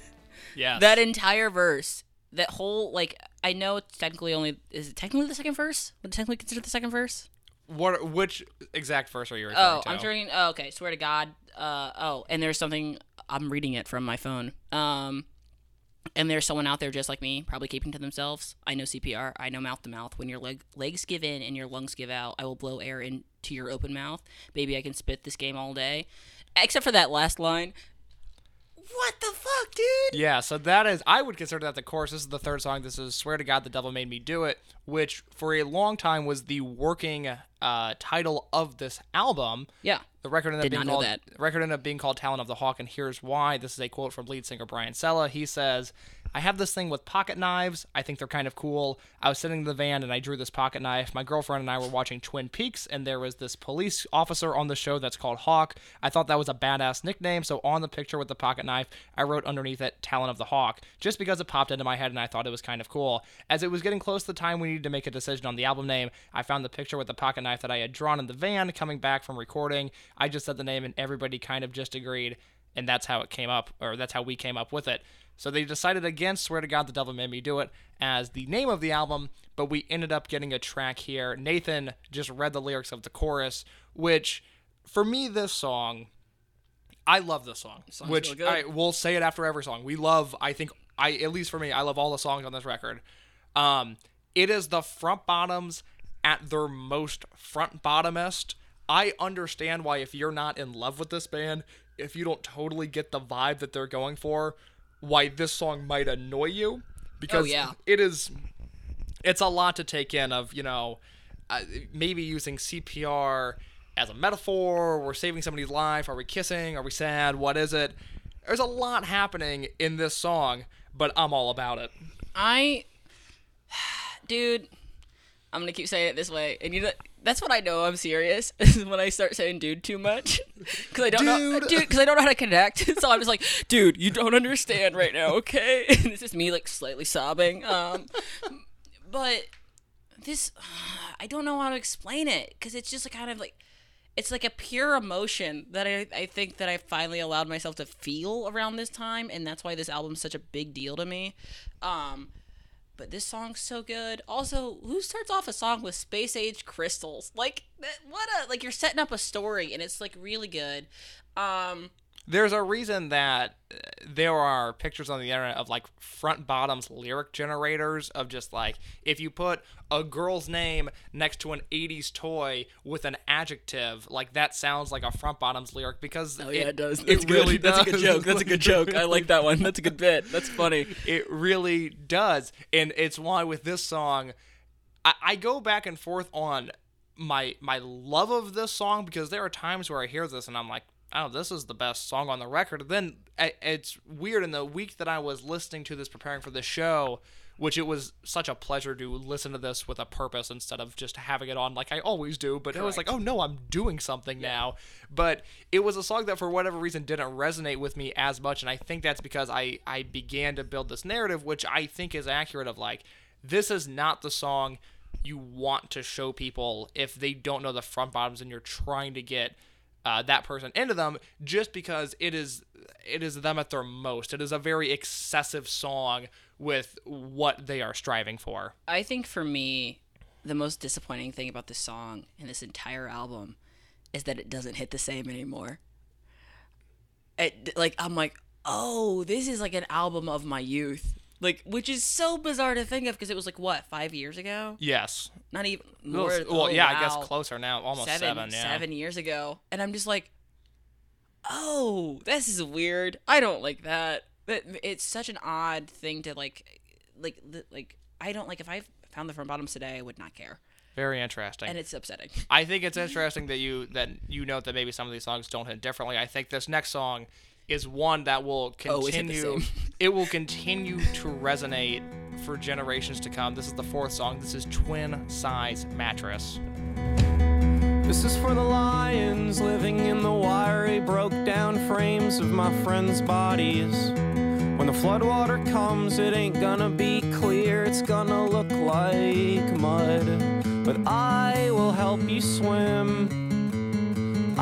Yeah. that entire verse that whole like i know it's technically only is it technically the second verse would it technically consider the second verse What? Which exact verse are you referring oh to? i'm turning oh, okay swear to god uh oh and there's something i'm reading it from my phone um and there's someone out there just like me probably keeping to themselves i know cpr i know mouth to mouth when your leg- legs give in and your lungs give out i will blow air into your open mouth baby i can spit this game all day except for that last line what the fuck dude Yeah, so that is I would consider that the chorus. This is the third song. This is "Swear to God, the Devil Made Me Do It," which for a long time was the working uh, title of this album. yeah The record ended Did up being called record ended up being called Talon of the Hawk, and here's why. This is a quote from lead singer Brian Sella. He says, "I have this thing with pocket knives. I think they're kind of cool. I was sitting in the van and I drew this pocket knife. My girlfriend and I were watching Twin Peaks, and there was this police officer on the show that's called Hawk. I thought that was a badass nickname, so on the picture with the pocket knife, I wrote underneath it Talon of the Hawk, just because it popped into my head and I thought it was kind of cool. As it was getting close to the time we needed to make a decision on the album name, I found the picture with the pocket knife that I had drawn in the van coming back from recording. I just said the name and everybody kind of just agreed, and that's how it came up, or that's how we came up with it. So they decided against Swear to God the Devil Made Me Do It as the name of the album, but we ended up getting a track here. Nathan just read the lyrics of the chorus, which for me, this song, I love this song. Song's which real good. I will say it after every song. We love, I think, I at least for me, I love all the songs on this record. Um, it is the front bottoms at their most front bottomest. I understand why if you're not in love with this band, if you don't totally get the vibe that they're going for, why this song might annoy you. Because yeah. it is it's a lot to take in of you know uh, maybe using cpr as a metaphor. We're saving somebody's life. Are we kissing? Are we sad? What is it? There's a lot happening in this song but i'm all about it. I, dude, I'm gonna keep saying it this way, and you know that's what I know I'm serious is when I start saying "dude" too much, because I don't know, Dude. dude, because I don't know how to connect. so I'm just like, "Dude, you don't understand right now, okay?" And it's just me like slightly sobbing. Um, but this, I don't know how to explain it because it's just a kind of like. It's like a pure emotion that I, I think that I finally allowed myself to feel around this time, and that's why this album's such a big deal to me. Um, but this song's so good. Also, who starts off a song with space age crystals? Like what a like you're setting up a story and it's like really good. Um there's a reason that uh, there are pictures on the internet of like front bottoms lyric generators of just like if you put a girl's name next to an 80s toy with an adjective like that sounds like a front bottoms lyric because Oh yeah, it, does. it really That's a good does. joke. That's a good joke. I like that one. That's a good bit. That's funny. It really does. And it's why with this song, I, I go back and forth on my my love of this song because there are times where I hear this and I'm like, oh, this is the best song on the record. Then it's weird in the week that I was listening to this, preparing for the show, which it was such a pleasure to listen to this with a purpose instead of just having it on like I always do. But it was like, oh no, I'm doing something now. But it was a song that for whatever reason didn't resonate with me as much, and I think that's because I I began to build this narrative, which I think is accurate of like this is not the song you want to show people if they don't know the front bottoms and you're trying to get uh, that person into them just because it is it is them at their most it is a very excessive song with what they are striving for. I think for me, the most disappointing thing about this song and this entire album is that it doesn't hit the same anymore. It like I'm like, oh, this is like an album of my youth, like which is so bizarre to think of because it was like what five years ago, Yes. not even Well, more. well, oh, yeah, I guess closer now, almost seven. seven, yeah. seven years ago, and I'm just like, oh, this is weird. I don't like that. But it's such an odd thing to like, like, like. I don't like if I found the front bottoms today, I would not care, Very interesting. and it's upsetting. I think it's interesting that you that you note that maybe some of these songs don't hit differently. I think this next song is one that will Always hit the continue. it will continue to resonate for generations to come. This is the fourth song. This is Twin Size Mattress. This is for the lions living in the wiry, broke down frames of my friends' bodies. When the floodwater comes, it ain't gonna be clear, it's gonna look like mud. But I will help you swim.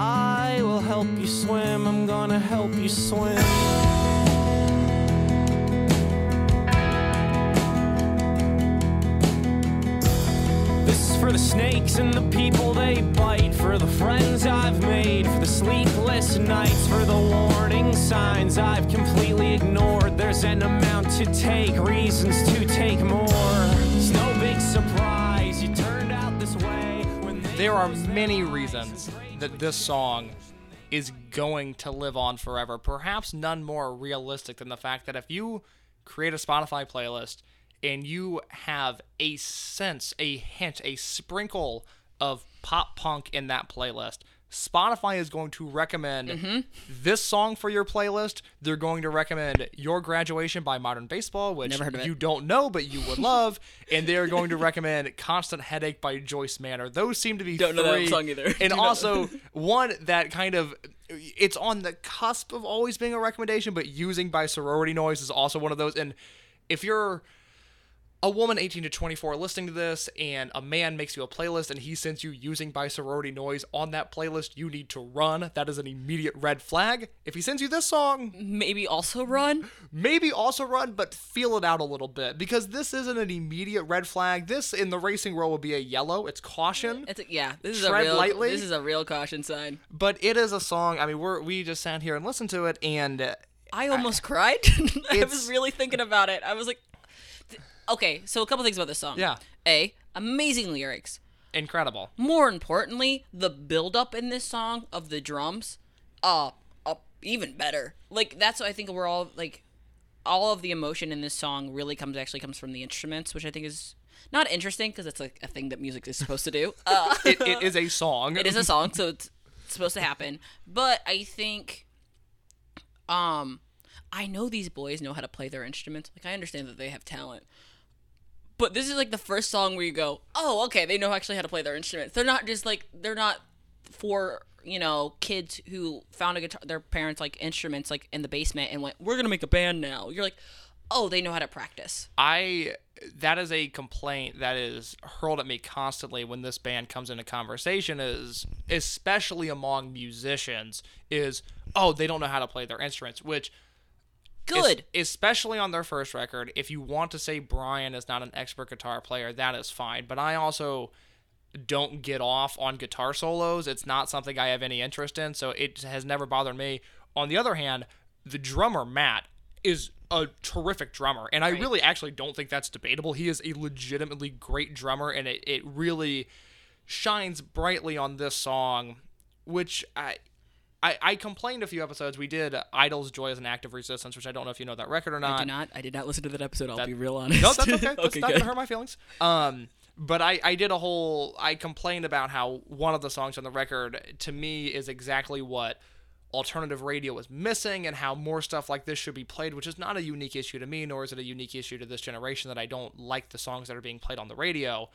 I will help you swim, I'm gonna help you swim. This is for the snakes and the people they bite, for the friends I've made, for the sleepless nights, for the warning signs I've completely ignored. There's an amount to take, reasons to take more. It's no big surprise you turned out this way. There are many reasons that this song is going to live on forever. Perhaps none more realistic than the fact that if you create a Spotify playlist and you have a sense, a hint, a sprinkle of pop punk in that playlist, Spotify is going to recommend Mm-hmm. this song for your playlist. They're going to recommend Your Graduation by Modern Baseball, which you don't know but you would love, and they are going to recommend Constant Headache by Joyce Manor. Those seem to be Don't know that three, song either. And also one that kind of it's on the cusp of always being a recommendation, but using by sorority noise is also one of those. And if you're a woman 18 to 24 listening to this and a man makes you a playlist and he sends you using by sorority noise on that playlist you need to run that is an immediate red flag if he sends you this song Maybe also run. maybe also run but feel it out a little bit because this isn't an immediate red flag this in the racing world would be a yellow it's caution It's a, yeah. This is Tread a real. lightly. This is a real caution sign. but it is a song i mean we're we just sat here and listened to it and uh, I almost cried. I was really thinking about it. I was like, okay. So a couple things about this song. Yeah. A amazing lyrics. incredible More importantly, the build up in this song of the drums, uh, uh even better. Like that's what I think we're all like all of the emotion in this song really comes actually comes from the instruments, which I think is not interesting because it's like a thing that music is supposed to do. Uh, it, it is a song it is a song, so it's supposed to happen. But I think, um, I know these boys know how to play their instruments. Like I understand that they have talent. But this is like the first song where you go, oh, okay, they know actually how to play their instruments. They're not just like they're not for you know kids who found a guitar, their parents like instruments like in the basement and went, we're gonna make a band now. You're like, oh, they know how to practice. I that is a complaint that is hurled at me constantly when this band comes into conversation is especially among musicians is oh they don't know how to play their instruments which es- Good. especially on their first record. If you want to say Brian is not an expert guitar player that is fine. But I also don't get off on guitar solos. It's not something I have any interest in so it has never bothered me. On the other hand the drummer Matt is a terrific drummer and I Right. really actually don't think that's debatable. He is a legitimately great drummer and it, it really shines brightly on this song which I I, I complained a few episodes. We did Idles' Joy as an Act of Resistance, which I don't know if you know that record or not. I do not. I did not listen to that episode. I'll That- be real honest. No, that's okay. That's okay, not good. gonna hurt my feelings. Um, but I, I did a whole. I complained about how one of the songs on the record to me is exactly what alternative radio was missing, and how more stuff like this should be played, which is not a unique issue to me, nor is it a unique issue to this generation that I don't like the songs that are being played on the radio.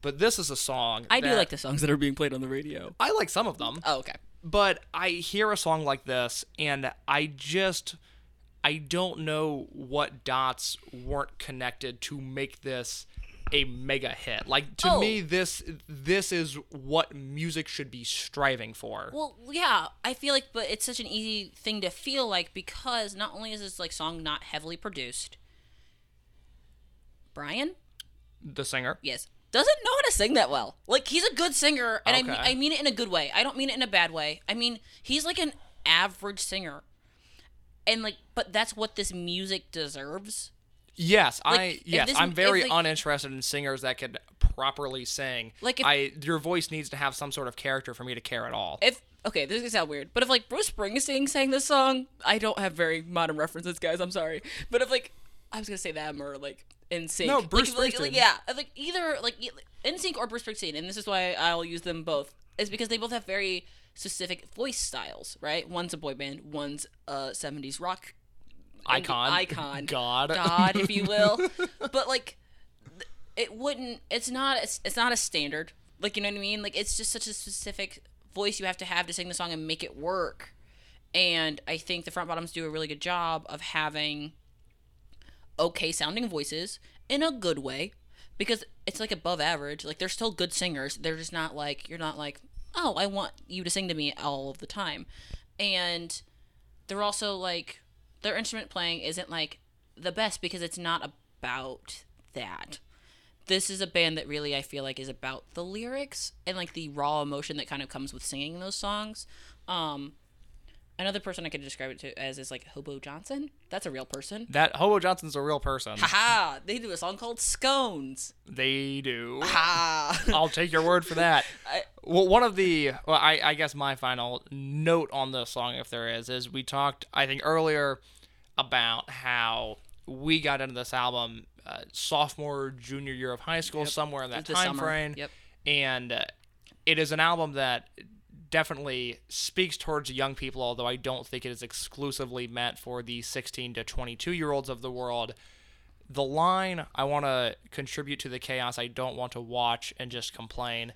But this is a song. I do like the songs that are being played on the radio. I like some of them Oh, okay. But I hear a song like this and I just I don't know what dots weren't connected to make this a mega hit. Like to Oh. me this this is what music should be striving for. Well, yeah, I feel like, but it's such an easy thing to feel like because not only is this like song not heavily produced, Brian, The singer. yes, doesn't know how to sing that well. Like he's a good singer, and I mean, I mean it in a good way. I don't mean it in a bad way. I mean he's like an average singer, and like, but that's what this music deserves. Yes, I Like, if yes, this- I'm very like- uninterested in singers that can properly sing. Like, if- I your voice needs to have some sort of character for me to care at all. If okay, this is gonna sound weird, but if like Bruce Springsteen sang this song, I don't have very modern references, guys. I'm sorry, but if like I was gonna say them or like NSYNC. No, Bruce like, like, like Springsteen. yeah, like either like e- NSYNC or Bruce Springsteen, and this is why I'll use them both, is because they both have very specific voice styles, right? One's a boy band, one's a '70s rock icon, icon, God, God, if you will. but like, it wouldn't. It's not. It's, it's not a standard. Like you know what I mean? Like it's just such a specific voice you have to have to sing the song and make it work. And I think the front bottoms do a really good job of having okay sounding voices in a good way because it's like above average. Like they're still good singers. They're just not like you're not like, "Oh, I want you to sing to me all of the time." And they're also like their instrument playing isn't like the best because it's not about that. This is a band that really I feel like is about the lyrics and like the raw emotion that kind of comes with singing those songs. Um another person I could describe it to as is like Hobo Johnson. That's a real person. that Hobo Johnson's a real person. Haha, they do a song called Scones. they do. Ha. I'll take your word for that. I- well, one of the well, I, I guess my final note on this song, if there is, is we talked I think earlier about how we got into this album uh, sophomore junior year of high school, somewhere in that time summer. frame, Yep. and uh, it is an album that definitely speaks towards young people although i don't think it is exclusively meant for the 16 to 22 year olds of the world the line i want to contribute to the chaos i don't want to watch and just complain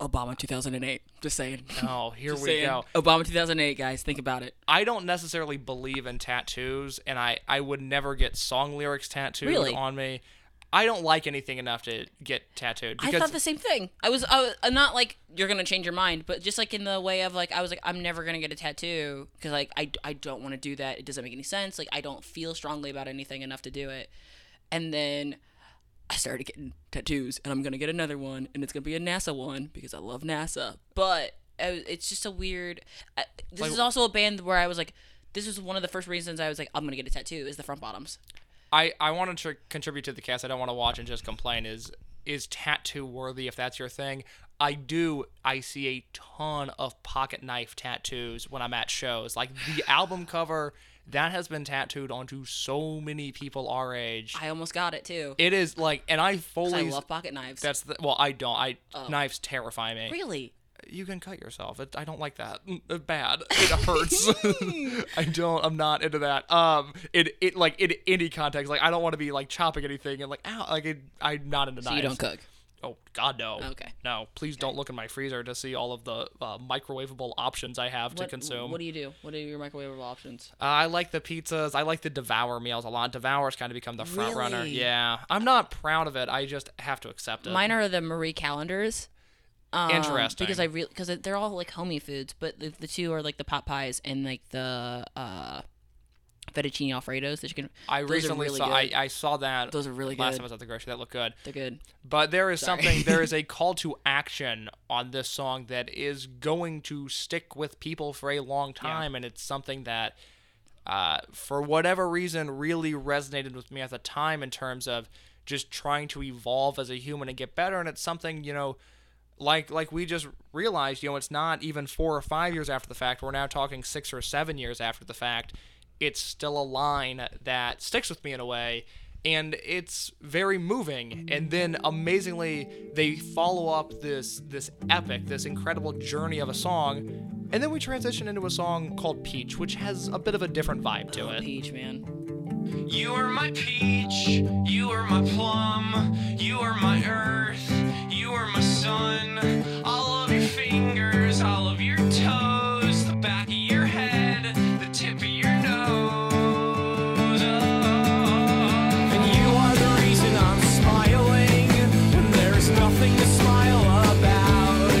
Obama 2008. Just saying. oh here Just we saying. go Obama 2008, guys. Think about it. i don't necessarily believe in tattoos and i i would never get song lyrics tattooed Really? on me i don't like anything enough to get tattooed I thought the same thing. I was, I was not like you're gonna change your mind, but just like in the way of like I was like I'm never gonna get a tattoo because like I, I don't want to do that. It doesn't make any sense. Like I don't feel strongly about anything enough to do it. And then I started getting tattoos, and I'm gonna get another one, and it's gonna be a NASA one because I love NASA. But it's just a weird. I, this Like- is also a band where I was like, this was one of the first reasons I was like, I'm gonna get a tattoo is the front bottoms. I, I wanted to contribute to the cast. I don't want to watch and just complain. Is is tattoo worthy if that's your thing? I do. I see a ton of pocket knife tattoos when I'm at shows. Like the album cover that has been tattooed onto so many people our age. I almost got it too. It is like, and I fully. I love pocket knives. that's the well. I don't. I oh. knives terrify me. really. You can cut yourself. It, I don't like that. Bad. It hurts. I don't. I'm not into that. Um. It it like in any context. Like I don't want to be like chopping anything and like ow. Like it, I'm not into So knives. you don't cook. Oh God, no. Okay. No. Please don't look in my freezer to see all of the uh, microwavable options I have to consume. What do you do? What are your microwavable options? Uh, I like the pizzas. I like the devour meals a lot. Devour's kind of become the front runner. Really? Yeah. I'm not proud of it. I just have to accept it. Mine are the Marie Callender's. Um, Interesting. Because I really because they're all like homey foods, but the, the two are like the pot pies and like the uh, fettuccine alfredos that you can. I recently really saw. I. I saw that. Those are really last good. time I was at the grocery. That looked good. They're good. But there is Sorry. something, there is a call to action on this song that is going to stick with people for a long time, and it's something that, uh, for whatever reason, really resonated with me at the time in terms of just trying to evolve as a human and get better. And it's something, you know, like like we just realized, you know, it's not even four or five years after the fact. We're now talking six or seven years after the fact. It's still a line that sticks with me in a way, and it's very moving. And then amazingly, they follow up this this epic, this incredible journey of a song, and then we transition into a song called Peach, which has a bit of a different vibe to oh, it. Peach man. You are my peach, you are my plum, you are my earth, you are my sun. All of your fingers, all of your toes, the back of your head, the tip of your nose. Oh. And you are the reason I'm smiling when there's nothing to smile about.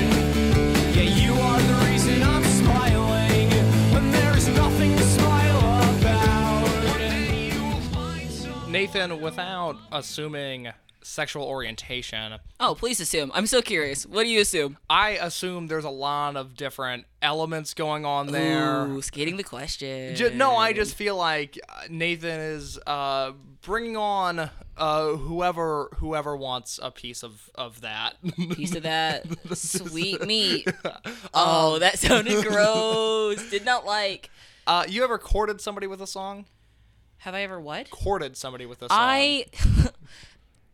Yeah, you are the reason I'm smiling when there's nothing to smile about. One day you will find some- Nathan Nathan, without assuming sexual orientation, Oh, please assume. I'm so curious. What do you assume? I assume there's a lot of different elements going on there. Ooh, skating the question. Ju- no, I just feel like uh, Nathan is uh, bringing on uh, whoever whoever wants a piece of of that. piece of that sweet meat. Um, Oh, that sounded gross. Did not like. uh, you ever courted somebody with a song? Have I ever what? Courted somebody with a song? I.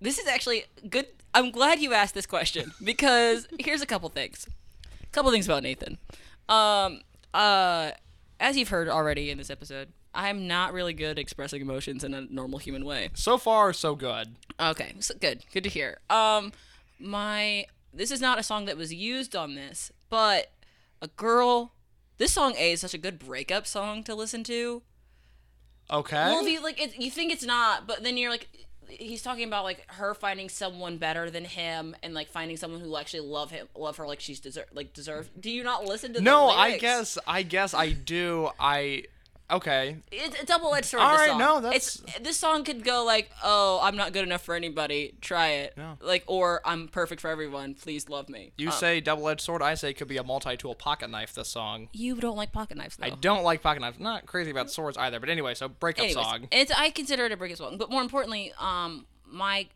this is actually good. I'm glad you asked this question because here's a couple things. A couple things about Nathan. Um. Uh. As you've heard already in this episode, I'm not really good at expressing emotions in a normal human way. So far, so good. Okay, so good. Good to hear. Um, my this is not a song that was used on this, but a girl. This song A is such a good breakup song to listen to. Okay. Well, if you like, it, you think it's not, but then you're like, he's talking about like her finding someone better than him, and like finding someone who actually love him, love her like she's deserve, like deserve. Do you not listen to? no, I guess I guess I do. I okay. it's a double edged sword. All right, song. no, that's- it's this song could go like, oh, I'm not good enough for anybody. Try it. Yeah. Like, or I'm perfect for everyone. Please love me. You Um, say double-edged sword. I say it could be a multi-tool pocket knife. This song. you don't like pocket knives though. I don't like pocket knives. Not crazy about swords either. But anyway, so breakup Anyways, song. it's I consider it a breakup song, but more importantly, um, my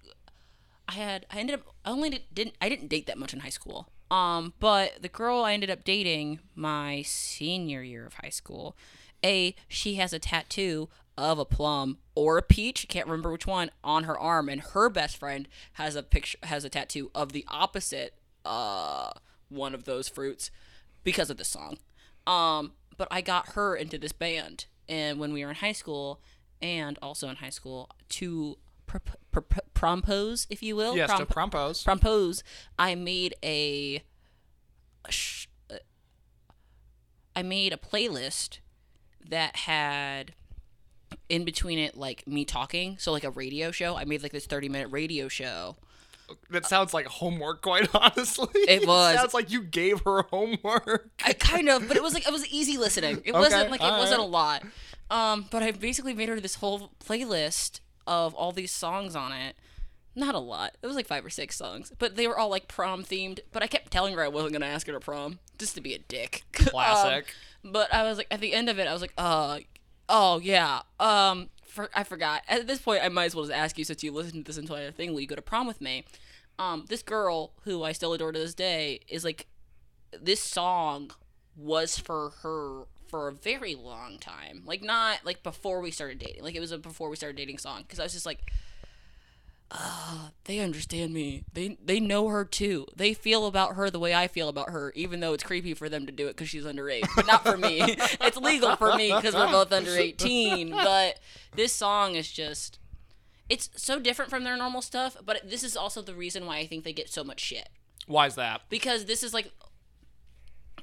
I had I ended up I only did, didn't I didn't date that much in high school. Um, but the girl I ended up dating my senior year of high school, a she has a tattoo of a plum or a peach, can't remember which one, on her arm, and her best friend has a picture has a tattoo of the opposite uh one of those fruits because of the song. Um, but I got her into this band, and when we were in high school, and also in high school, to pr- pr- pr- prompose, if you will, Yes, to prompose. prompose, I made a, a sh- uh, I made a playlist that had in between it like me talking, so like a radio show. I made like this thirty minute radio show. That sounds like homework, quite honestly. It was. sounds like you gave her homework. I kind of, but it was like it was easy listening. It wasn't like it alright. wasn't a lot. Um, but I basically made her this whole playlist of all these songs on it. Not a lot. It was like five or six songs, but they were all like prom themed. But I kept telling her I wasn't gonna ask her to prom, just to be a dick. Classic. Um, but I was like, at the end of it, I was like, uh, oh yeah. Um, for, I forgot. At this point, I might as well just ask you since you listened to this entire thing. Will you go to prom with me? Um, this girl who I still adore to this day is like this song was for her for a very long time. Like not like before we started dating. Like it was a before we started dating song because I was just like ah, they understand me. They they know her too. They feel about her the way I feel about her, even though it's creepy for them to do it because she's underage. But not for me. it's legal for me because we're both under eighteen. But this song is just, it's so different from their normal stuff. But this is also the reason why I think they get so much shit Why is that? because this is like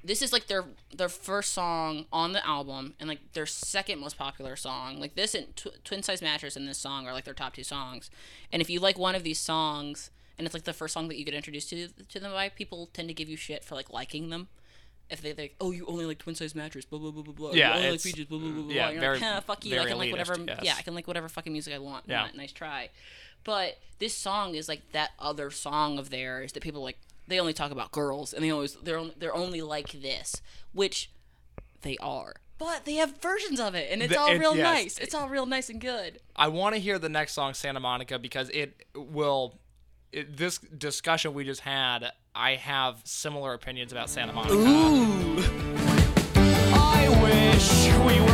this is like their their first song on the album and like their second most popular song like this and Tw- twin size mattress and this song are like their top two songs and if you like one of these songs and it's like the first song that you get introduced to to them by people tend to give you shit for like liking them if they like, oh, you only like twin size mattress, blah blah blah blah blah. Yeah, you only like peaches, blah blah blah blah. yeah, And you're very- like, huh, fuck you. I can like whatever. yes. Yeah, I can like whatever fucking music I want. Yeah, nice try. But this song is like that other song of theirs that people like. They only talk about girls, and they always they're only, they're only like this, which they are. But they have versions of it, and it's The- all it- real yes. nice. It's all real nice and good. I want to hear the next song, Santa Monica, because it will. It, this discussion we just had, I have similar opinions about Santa Monica. I wish we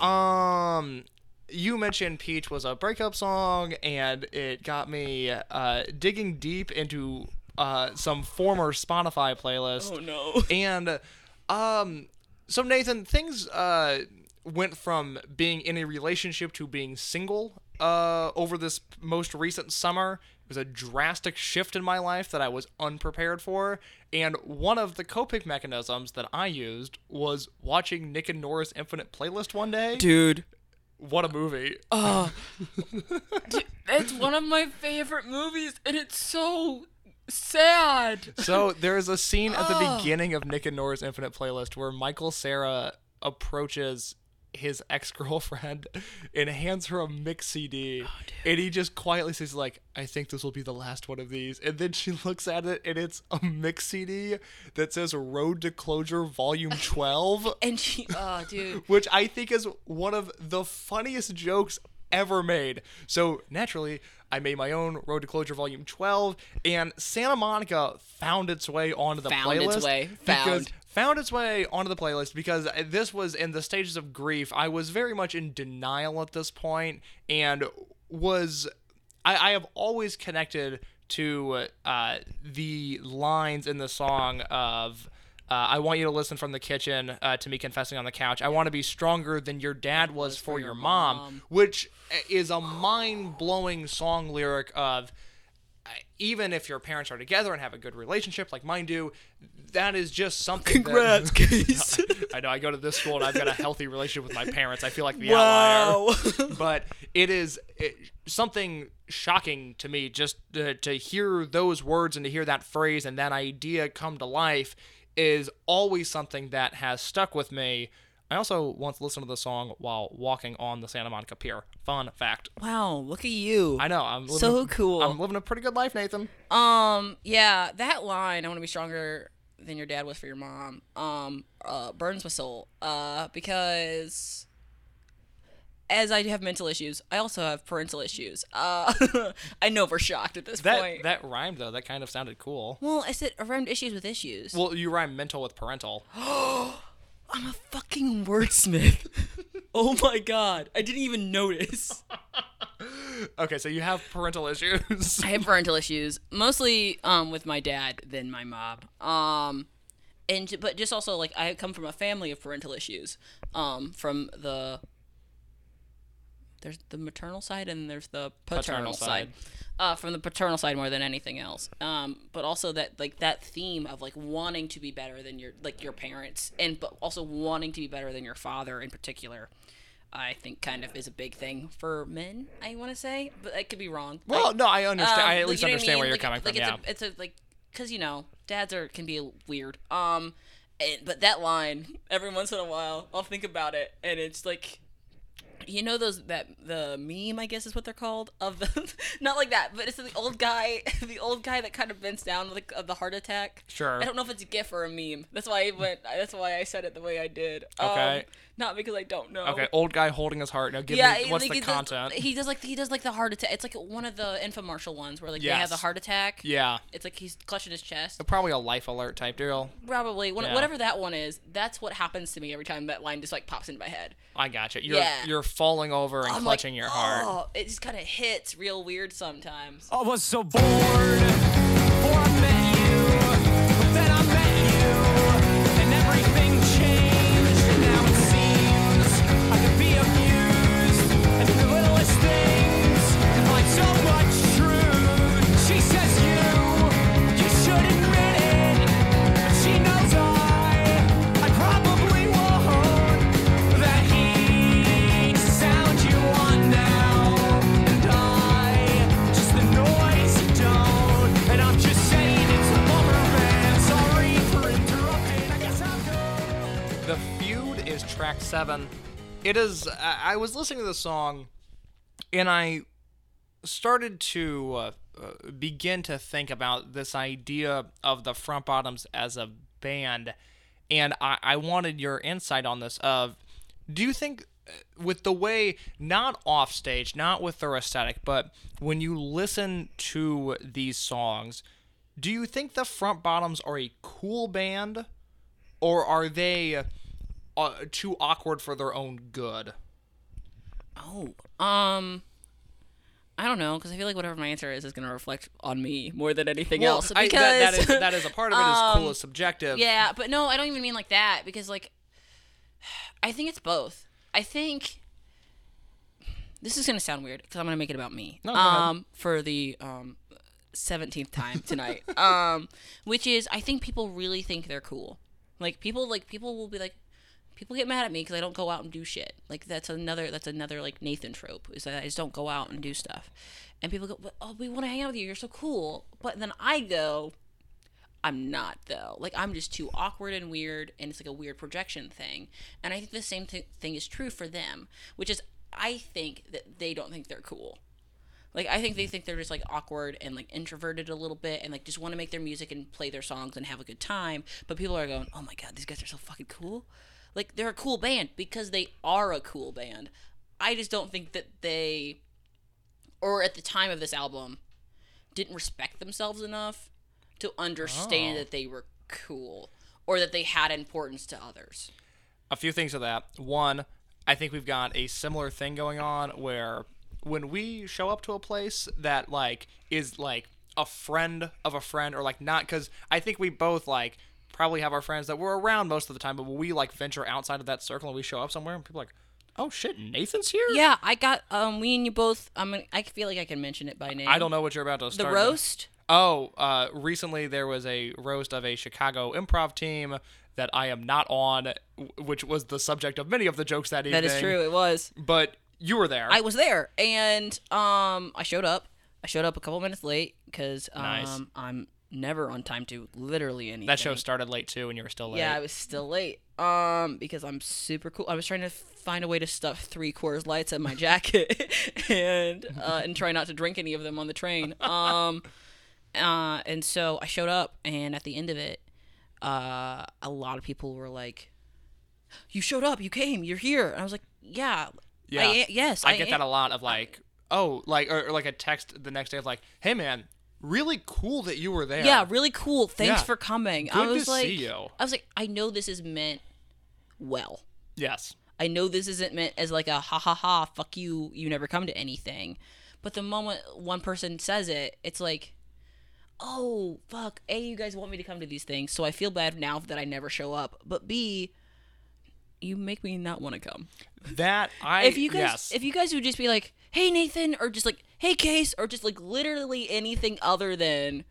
um, you mentioned Peach was a breakup song, and it got me uh, digging deep into uh, some former Spotify playlists. Oh no. And Um, so Nathan, things uh went from being in a relationship to being single uh over this most recent summer. It was a drastic shift in my life that I was unprepared for, and one of the coping mechanisms that I used was watching Nick and Nora's Infinite Playlist one day. Dude, What a movie! it's one of my favorite movies, and it's so sad. So there's a scene at the beginning of Nick and Nora's Infinite Playlist where Michael Cera approaches his ex-girlfriend and hands her a mix CD, oh, and he just quietly says like, "I think this will be the last one of these." And then she looks at it, and it's a mix CD that says "Road to Closure Volume 12," And she, oh, dude. which I think is one of the funniest jokes ever made. So naturally, I made my own Road to Closure Volume 12, and Santa Monica found its way onto the Found its playlist. way. because- Found. Found its way onto the playlist because this was in the stages of grief. I was very much in denial at this point, and was I, I have always connected to uh, the lines in the song of. Uh, I want you to listen from the kitchen uh, to me confessing on the couch. I want to be stronger than your dad was for your mom, which is a mind blowing song lyric of even if your parents are together and have a good relationship like mine do, that is just something. Congrats, that, Case. I know I go to this school and I've got a healthy relationship with my parents. I feel like the Wow. outlier, but it is it, something shocking to me just to, to hear those words and to hear that phrase and that idea come to life is always something that has stuck with me. I also once listened to the song while walking on the Santa Monica Pier. Fun fact. Wow, look at you. I know I'm living So cool. I'm living a pretty good life, Nathan. Um, yeah, that line, I want to be stronger than your dad was for your mom, um, uh, burns my soul. Uh, because as I have mental issues, I also have parental issues. Uh, I know we're shocked at this That point. that rhymed though. That kind of sounded cool. well, I said around issues with issues. Well, you rhyme mental with parental. I'm a fucking wordsmith. oh my god, I didn't even notice. Okay, so you have parental issues. I have parental issues, mostly um with my dad than my mom. Um, and but just also like I come from a family of parental issues. Um, from the there's the maternal side and there's the paternal, Paternal side. side. Uh, from the paternal side more than anything else. Um, but also that like that theme of like wanting to be better than your like your parents, and but also wanting to be better than your father in particular. I think kind of is a big thing for men. I want to say, but I could be wrong. well, Like, no, I understand. um, I at least you know what understand where mean? you're Like, coming from. like Yeah. it's a, it's a like because you know dads are can be weird. Um, and, but that line every once in a while I'll think about it, and it's like. You know those that the meme I guess is what they're called of the not like that but it's the old guy the old guy that kind of bends down with like, of the heart attack. Sure. I don't know if it's a gif or a meme. That's why I went. That's why I said it the way I did. Okay. Um, not because I don't know. okay, old guy holding his heart. Now give Yeah, me what's like, the he does- content? he does like he does like the heart attack. It's like one of the infomercial ones where like they have the heart attack. yeah, It's like he's clutching his chest. probably a life alert type deal. Probably when, Yeah. whatever that one is. That's what happens to me every time that line just like pops into my head. I gotcha. You're Yeah. you're falling over and I'm clutching like, your heart. Oh, it just kind of hits real weird sometimes. I was so bored It is. I was listening to the song, and I started to uh, uh, begin to think about this idea of the front bottoms as a band, and I, I wanted your insight on this. Of, do you think? uh, With the way, not off stage, not with their aesthetic, but when you listen to these songs, do you think the Front Bottoms are a cool band, or are they uh, too awkward for their own good? Oh, um, I don't know, because I feel like whatever my answer is is going to reflect on me more than anything Well, else. I- Because that, that is that is a part of it. Is cool Um, is subjective. Yeah, but no, I don't even mean like that because like I think it's both. I think this is gonna sound weird because I'm gonna make it about me. No, um, for the um seventeenth time tonight. um, which is I think people really think they're cool. Like people like people will be like. People get mad at me because I don't go out and do shit. Like that's another that's another like Nathan trope is that I just don't go out and do stuff. And people go, "Oh, we want to hang out with you. You're so cool." But then I go, I'm not though. Like I'm just too awkward and weird, and it's like a weird projection thing. And I think the same th- thing is true for them, which is I think that they don't think they're cool. Like I think they think they're just like awkward and like introverted a little bit, and like just want to make their music and play their songs and have a good time. But people are going, "Oh my god, these guys are so fucking cool!" Like they're a cool band because they are a cool band. I just don't think that they, or at the time of this album, didn't respect themselves enough to understand Oh. that they were cool or that they had importance to others. a few things of that. One, I think we've got a similar thing going on where when we show up to a place that like is like a friend of a friend or like not because I think we both like probably have our friends that we're around most of the time, but when we like venture outside of that circle and we show up somewhere and people are like, oh shit, Nathan's here. Yeah, I got um we and you both I'm gonna, I feel like I can mention it by name. I don't know what you're about to start. The roast? Oh, uh, recently there was a roast of a Chicago improv team that I am not on, which was the subject of many of the jokes that evening. That is true. It was. But you were there. I was there and um I showed up. I showed up a couple minutes late cuz um Nice. I'm never on time to literally anything. that show started late too, and you were still late. Yeah, I was still late. Um, because I'm super cool. I was trying to find a way to stuff three Coors Lights in my jacket, and uh, and try not to drink any of them on the train. Um, uh, and so I showed up, and at the end of it, uh, a lot of people were like, "You showed up. You came. You're here." And I was like, "Yeah, Yeah. I am, yes, I get that a lot of like, oh, like or, or like a text the next day of like, hey man, really cool that you were there. Yeah, really cool. Thanks Yeah. for coming. I Good to was like, see you. I was like, I know this is meant well. Yes. I know this isn't meant as like a ha ha ha, fuck you, you never come to anything. But the moment one person says it, it's like, oh, fuck. A, you guys want me to come to these things, so I feel bad now that I never show up. But B, you make me not want to come. That I If you guys, yes. if you guys would just be like, hey, Nathan, or just like, hey, Case, or just like literally anything other than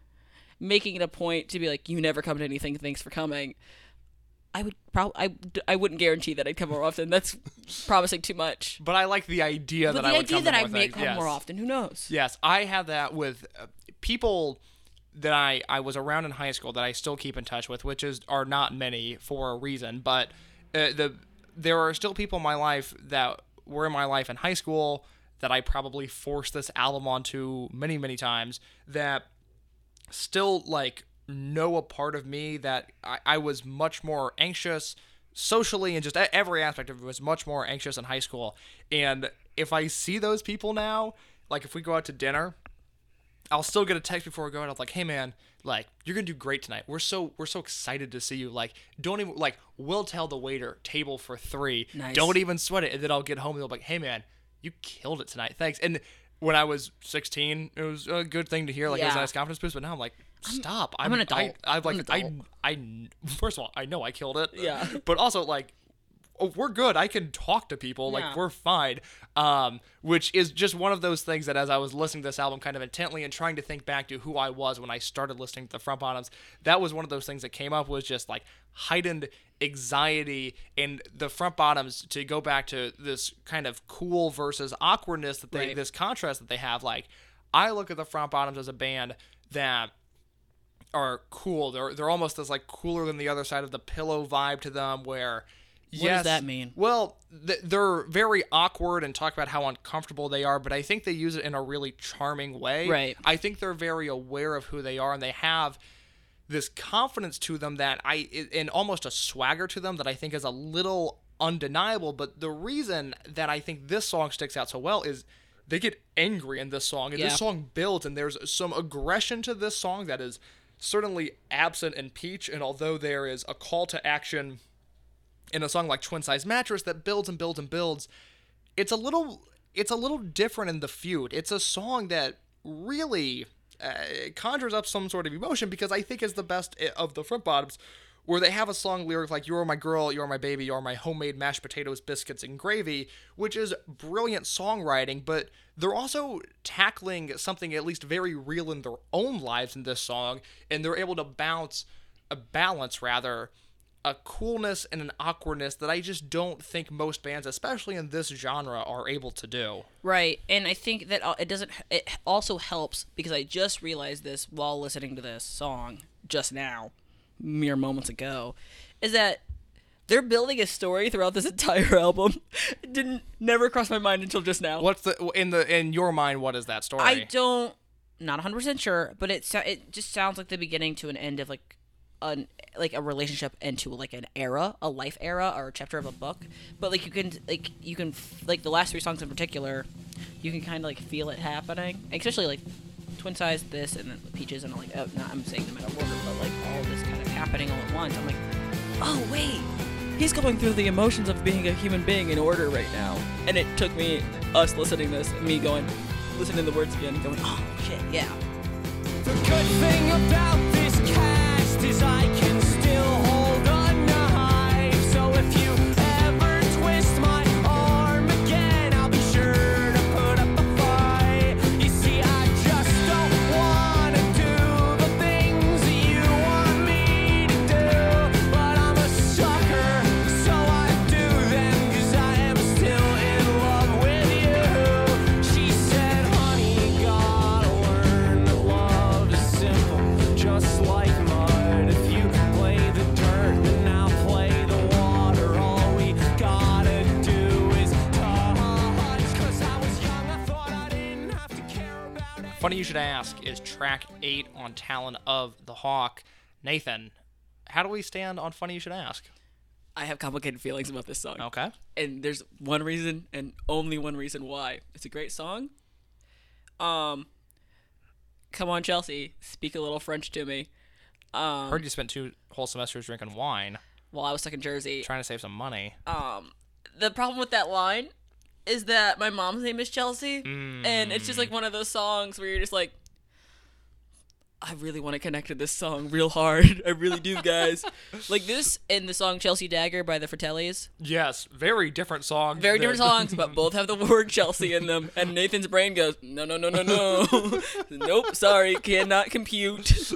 making it a point to be like, you never come to anything, thanks for coming. I would probably, I, I wouldn't guarantee that I'd come more often. That's promising too much. but I like the idea But that the I would idea come that I more may come yes. more often, who knows? Yes, I have that with uh, people that I, I was around in high school that I still keep in touch with, which is are not many for a reason, but uh, the there are still people in my life that were in my life in high school that I probably forced this album onto many many times that still like know a part of me that I, I was much more anxious socially and just every aspect of it was much more anxious in high school. And if i see those people now like if we go out to dinner i'll still get a text before we go out. I'm like hey man like you're gonna do great tonight we're so we're so excited to see you like don't even like we'll tell the waiter table for three Nice. don't even sweat it and then i'll get home and they'll be like hey man you killed it tonight thanks and when i was 16 it was a good thing to hear like it was a Yeah. nice confidence boost but now i'm like stop I'm an adult. I, i'm like I'm I. I first of all i know i killed it Yeah. but also like oh, we're good i can talk to people like we're fine um which is just one of those things that as i was listening to this album kind of intently and trying to think back to who i was when i started listening to the front bottoms that was one of those things that came up was just like heightened anxiety and the front bottoms to go back to this kind of cool versus awkwardness that they Right. this contrast that they have like i look at the front bottoms as a band that are cool. They're they're almost as like cooler than the other side of the pillow vibe to them. Where does yes, that mean? Well, th- they're very awkward and talk about how uncomfortable they are, but I think they use it in a really charming way. Right. I think they're very aware of who they are, and they have this confidence to them that I and almost a swagger to them that I think is a little undeniable. But the reason that I think this song sticks out so well is they get angry in this song, and Yeah. this song builds, and there's some aggression to this song that is certainly absent in Peach. And although there is a call to action in a song like Twin Size Mattress that builds and builds and builds, it's a little it's a little different in the feud. It's a song that really uh, conjures up some sort of emotion because I think is the best of the front bottoms, where they have a song lyric like "You're my girl, you're my baby, you're my homemade mashed potatoes, biscuits, and gravy," which is brilliant songwriting, but they're also tackling something at least very real in their own lives in this song, and they're able to bounce a balance rather a coolness and an awkwardness that I just don't think most bands, especially in this genre, are able to do. Right, and I think that it doesn't. It also helps because I just realized this while listening to this song just now, mere moments ago, is that they're building a story throughout this entire album. It didn't never cross my mind until just now. What's the in the in your mind? What is that story? I don't, not 100 percent sure, but it it just sounds like the beginning to an end of like an like a relationship into like an era, a life era, or a chapter of a book. But like you can like you can like the last three songs in particular, you can kind of like feel it happening, especially like twin size this and then peaches and like oh, I'm saying them of order, but like all this kind of happening all at once. I'm like, oh wait. He's going through the emotions of being a human being in order right now, and it took me us listening this, me going, listening to the words again, going, oh shit, yeah. Cast is I can Funny you should ask is track eight on Talon of the Hawk. Nathan, how do we stand on Funny You Should Ask? I have complicated feelings about this song. Okay. And there's one reason and only one reason why. It's a great song. Um Come on Chelsea, speak a little French to me. Um Heard you spent two whole semesters drinking wine, while I was stuck in Jersey. trying to save some money. Um the problem with that line is that my mom's name is Chelsea and it's just like mm. one of those songs where you're just like I really want to connect to this song real hard. I really do, guys. like this and the song Chelsea Dagger by the Fratellis. Yes, very different song. Very different songs, but both have the word Chelsea in them. And Nathan's brain goes, no, no, no, no, no. nope, sorry, cannot compute.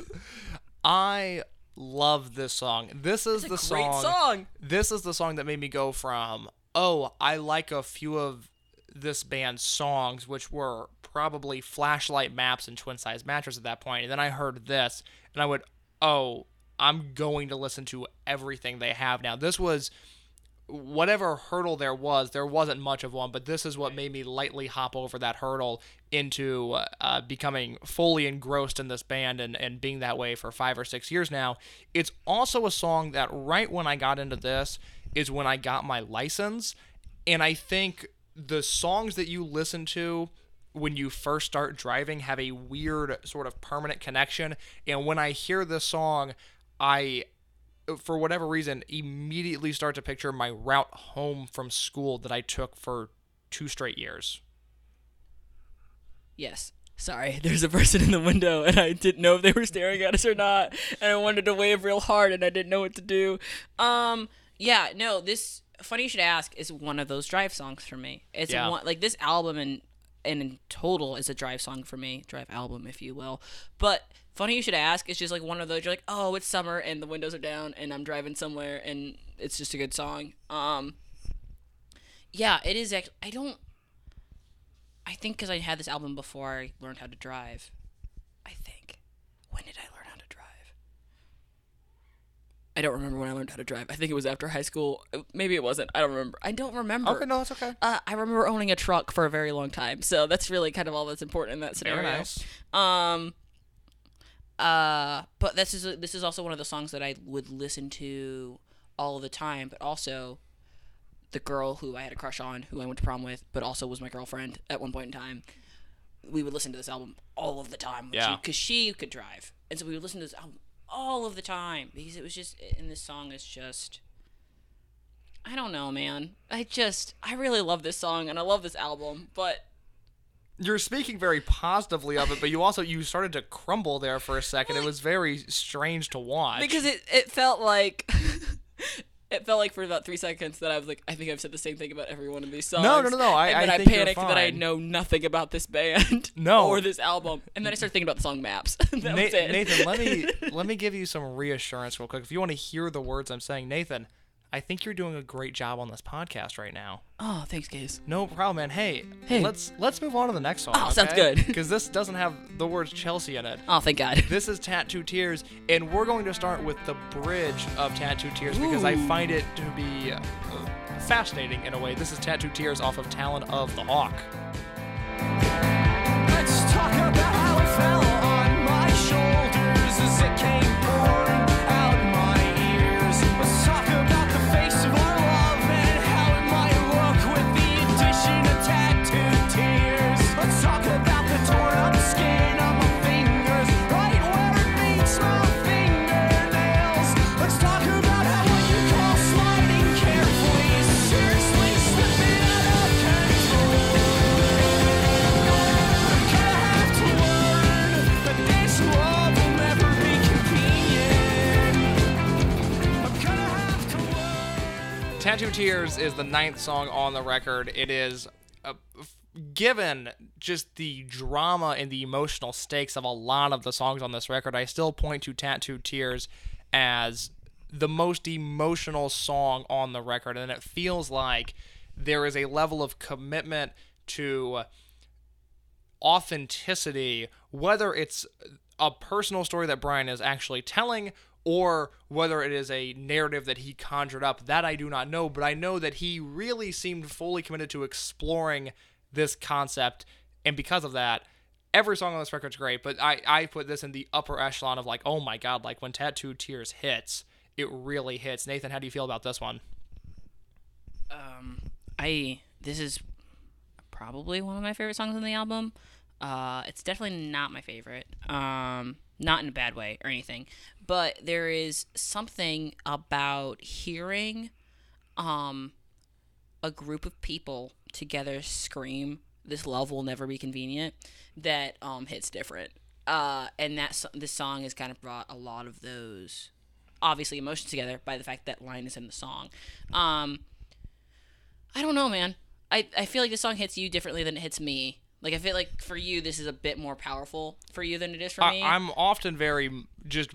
I love this song. This is the great song, song. This is the song that made me go from, oh, I like a few of this band's songs, which were probably flashlight maps and twin size mattress at that point. And then I heard this, and I went, oh, I'm going to listen to everything they have now. This was whatever hurdle there was, there wasn't much of one, but this is what made me lightly hop over that hurdle into uh, becoming fully engrossed in this band and, and being that way for five or six years now. It's also a song that right when I got into this is when I got my license. And I think the songs that you listen to when you first start driving have a weird sort of permanent connection. And when I hear this song, I for whatever reason, immediately start to picture my route home from school that I took for two straight years. Yes. Sorry, there's a person in the window, and I didn't know if they were staring at us or not, and I wanted to wave real hard, and I didn't know what to do. Um, yeah, no, this funny you should ask is one of those drive songs for me. It's Yeah. one like this album and and in total is a drive song for me, drive album if you will. But funny you should ask is just like one of those you're like, oh, it's summer and the windows are down and I'm driving somewhere and it's just a good song. Um, yeah, it is. Actually, I don't. I think because I had this album before I learned how to drive. I think. When did I learn how to drive? I don't remember when I learned how to drive. I think it was after high school. Uh, Maybe it wasn't. I don't remember. I don't remember. Okay, no, that's okay. Uh, I remember owning a truck for a very long time, so that's really kind of all that's important in that scenario. Very nice. Um. Uh, but this is this is also one of the songs that I would listen to all the time. But also, the girl who I had a crush on, who I went to prom with, but also was my girlfriend at one point in time. We would listen to this album all of the time. Yeah. Because she, could drive, and so we would listen to this album all of the time because it was just, and this song is just I don't know, man. I just I really love this song and I love this album, but You're speaking very positively of it, but you also you started to crumble there for a second. It was very strange to watch. because it it felt like it felt like for about three seconds that I was like, I think I've said the same thing about every one of these songs. No, no, no, no, I- and then I I, panicked that I know nothing about this band. No. or this album, and then I started thinking about the song Maps. that Na- was it. Nathan, let me let me give you some reassurance real quick. If you want to hear the words I'm saying, Nathan, I think you're doing a great job on this podcast right now. Oh, thanks, guys. No problem, man. Hey, Hey. let's let's move on to the next song. Oh, sounds good. Because this doesn't have the words Chelsea in it. Oh, thank God. This is Tattoo Tears, and we're going to start with the bridge of Tattoo Tears because I find it to be uh, fascinating in a way. This is Tattoo Tears off of Talon of the Hawk. Let's talk about how it fell Tattoo Tears is the ninth song on the record. It is, uh, given just the drama and the emotional stakes of a lot of the songs on this record, I still point to Tattoo Tears as the most emotional song on the record. And it feels like there is a level of commitment to authenticity, whether it's a personal story that Brian is actually telling or whether it is a narrative that he conjured up, that I do not know. But I know that he really seemed fully committed to exploring this concept. And because of that, every song on this record's great. But I, I put this in the upper echelon of like, oh my God, like when Tattoo Tears hits, it really hits. Nathan, how do you feel about this one? Um, I this is probably one of my favorite songs on the album. Uh, it's definitely not my favorite. Um, not in a bad way or anything, but there is something about hearing, um, a group of people together scream "This love will never be convenient" that um hits different. Uh, and that this song has kind of brought a lot of those obviously emotions together by the fact that line is in the song. Um, I don't know, man. I, I feel like this song hits you differently than it hits me. Like I feel like for you, this is a bit more powerful for you than it is for me. I, I'm often very just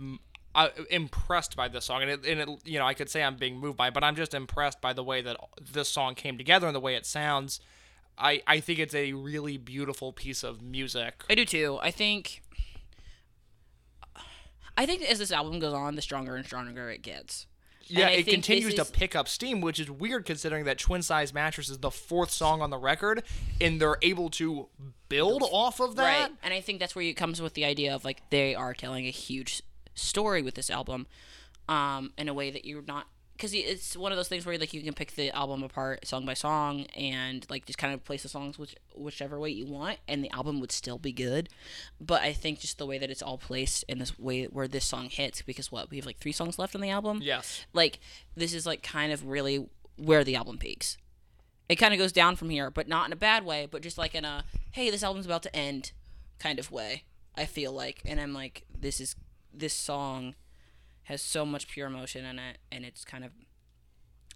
uh, impressed by this song, and it, and it, you know, I could say I'm being moved by, it, but I'm just impressed by the way that this song came together and the way it sounds. I, I think it's a really beautiful piece of music. I do too. I think. I think as this album goes on, the stronger and stronger it gets. Yeah, it continues this to pick up steam, which is weird considering that Twin Size Mattress is the fourth song on the record, and they're able to build off of that. Right. And I think that's where it comes with the idea of like they are telling a huge story with this album, um, in a way that you're not because it's one of those things where like you can pick the album apart song by song and like just kind of place the songs which whichever way you want and the album would still be good. But i think just the way that it's all placed in this way where this song hits because what we have like three songs left on the album? Yes. like this is like kind of really where the album peaks. It kind of goes down from here but not in a bad way but just like in a hey this album's about to end kind of way i feel like. And i'm like this is this song has so much pure emotion in it and it's kind of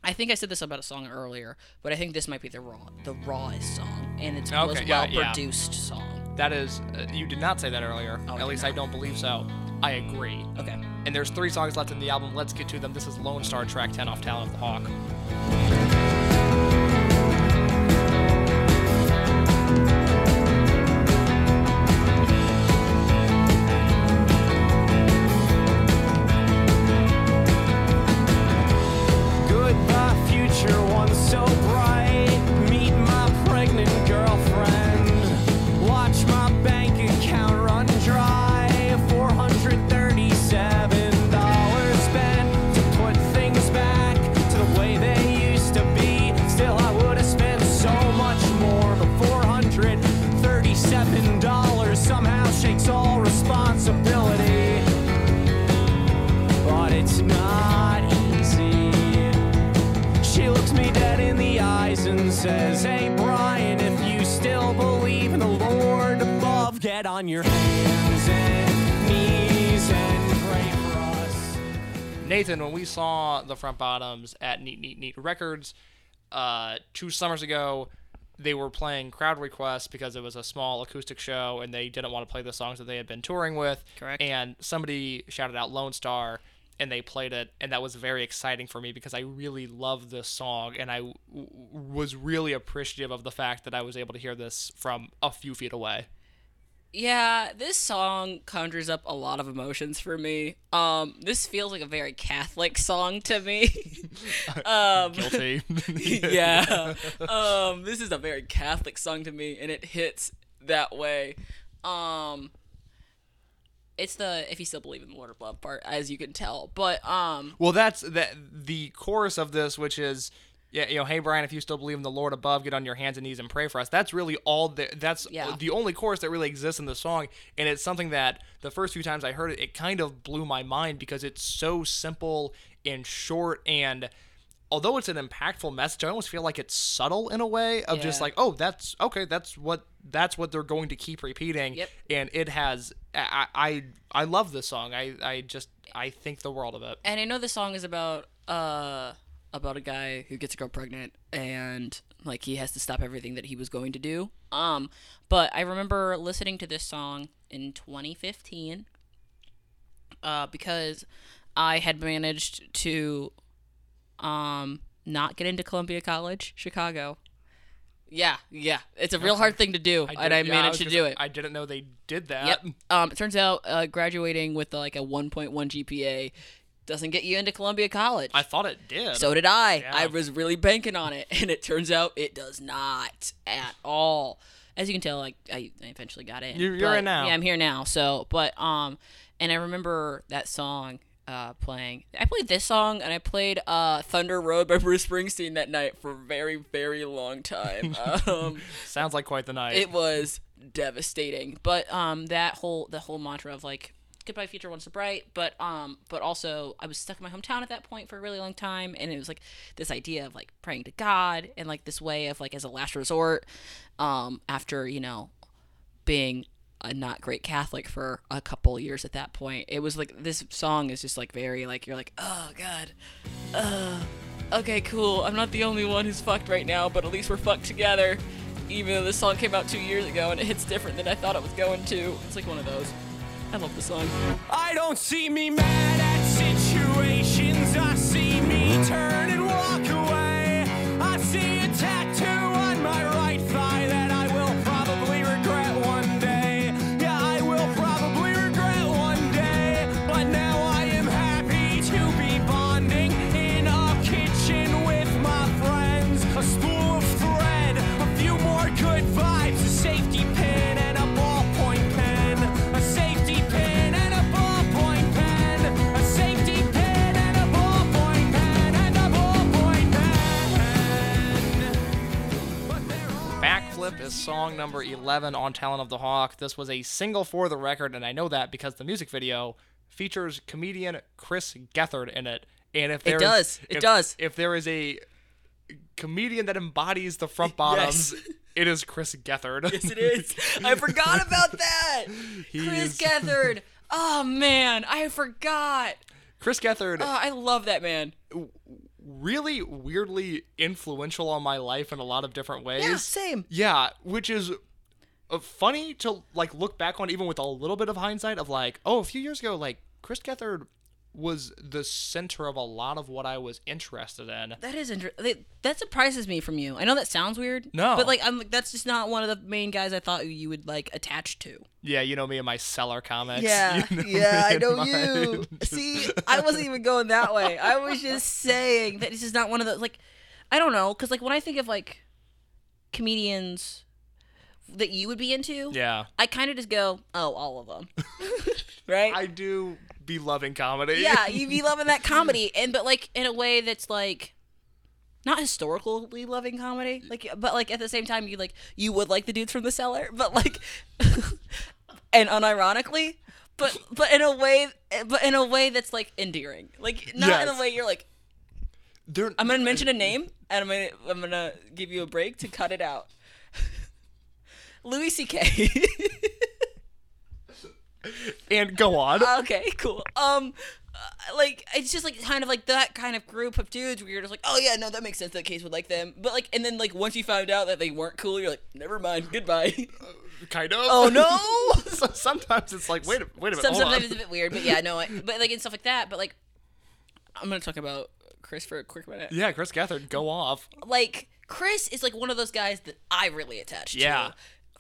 I think I said this about a song earlier, but I think this might be the raw, the rawest song, and it's the Okay, most yeah, well yeah. produced song. That is, uh, you did not say that earlier. Oh, At least I don't believe so. I agree. Okay. And there's three songs left in the album. Let's get to them. This is Lone Star track 10 off Talon of the Hawk. Says, Hey Brian, if you still believe in the Lord above, get on your hands and knees and pray for us. Nathan, when we saw the front bottoms at Neat Neat Neat Records uh, two summers ago, they were playing crowd requests because it was a small acoustic show and they didn't want to play the songs that they had been touring with. Correct. And somebody shouted out Lone Star and they played it and that was very exciting for me because I really love this song and I w- w- was really appreciative of the fact that I was able to hear this from a few feet away. Yeah, this song conjures up a lot of emotions for me. Um, this feels like a very Catholic song to me. um, Guilty. yeah. Um, this is a very Catholic song to me, and it hits that way. Um, it's the if you still believe in the Lord of Love part, as you can tell. But um, Well, that's that the chorus of this, which is, yeah, you know, hey Brian, if you still believe in the Lord above, get on your hands and knees and pray for us. That's really all. The, that's Yeah. the only chorus that really exists in the song, and it's something that the first few times I heard it, it kind of blew my mind because it's so simple and short and. Although it's an impactful message, I almost feel like it's subtle in a way of just like, oh, that's okay. That's what that's what they're going to keep repeating, Yep. and it has. I I I love this song. I I just I think the world of it. and I know the song is about uh about a guy who gets a girl pregnant and like he has to stop everything that he was going to do. Um, but I remember listening to this song in 2015 uh, because I had managed to um not get into Columbia College, Chicago. Yeah, yeah, it's a real hard thing to do, and I yeah, managed was to gonna do say, it. I didn't know they did that. Yep. Um, it turns out uh, graduating with like a 1.1 GPA doesn't get you into Columbia College. I thought it did. So did I. Yeah. I was really banking on it, and it turns out it does not at all. As you can tell, like I, I eventually got in. You're- you're But- in now. Yeah, I'm here now. So, but um, and I remember that song uh playing. I played this song, and I played uh Thunder Road by Bruce Springsteen that night for a very very long time. um, Sounds like quite the night. it was devastating. But um, that whole the whole mantra of like goodbye future once so bright but um but also i was stuck in my hometown at that point for a really long time and it was like this idea of like praying to god and like this way of like as a last resort um after you know being a not great catholic for a couple years at that point. It was like this song is just like very like you're like oh god. Uh okay cool. I'm not the only one who's fucked right now but at least we're fucked together even though this song came out two years ago and it hits different than i thought it was going to. It's like one of those. I love the song. I don't see me mad at situations. I see me turn and walk away. Song number 11 on Talon of the Hawk. This was a single for the record, and I know that because the music video features comedian Chris Gethard in it. And if there it does. It if- does. If there is a comedian that embodies the front bottoms, Yes. it is Chris Gethard. yes it is i forgot about that He chris is- gethard oh man i forgot Chris Gethard, oh i love that man really weirdly influential on my life in a lot of different ways. yeah same Yeah, which is uh, funny to like look back on, even with a little bit of hindsight of like, oh, a few years ago, like Chris Gethard was the center of a lot of what I was interested in. That is interesting. That surprises me from you. I know that sounds weird. No. but like I'm like that's just not one of the main guys I thought you would like attach to. Yeah, you know me and my cellar comics. Yeah, You know yeah, I know my- you. See, I wasn't even going that way. I was just saying that this is not one of those like, I don't know, because like when I think of like comedians that you would be into, Yeah, I kind of just go, oh, all of them, right? I do be loving comedy. yeah, you be loving that comedy, and but like in a way that's like not historically loving comedy, like but like at the same time you like you would like the dudes from the cellar, but like and unironically, but but in a way, but in a way that's like endearing, like not in Yes. a way you're like they're I'm gonna mention a name, and I'm gonna I'm gonna give you a break to cut it out. Louis C.K. and go on. okay, cool. Um, uh, like it's just like kind of like that kind of group of dudes where you're just like, oh yeah, no, that makes sense. That case would like them, but like, and then like once you found out that they weren't cool, you're like, never mind, goodbye. kind of. oh no. so sometimes it's like, wait a wait a minute. Some, hold on. sometimes it's a bit weird, but yeah, no, I, but like and stuff like that. But like, I'm gonna talk about Chris for a quick minute. Yeah, Chris Gethard, go off. Like Chris is like one of those guys that I really attach Yeah, to.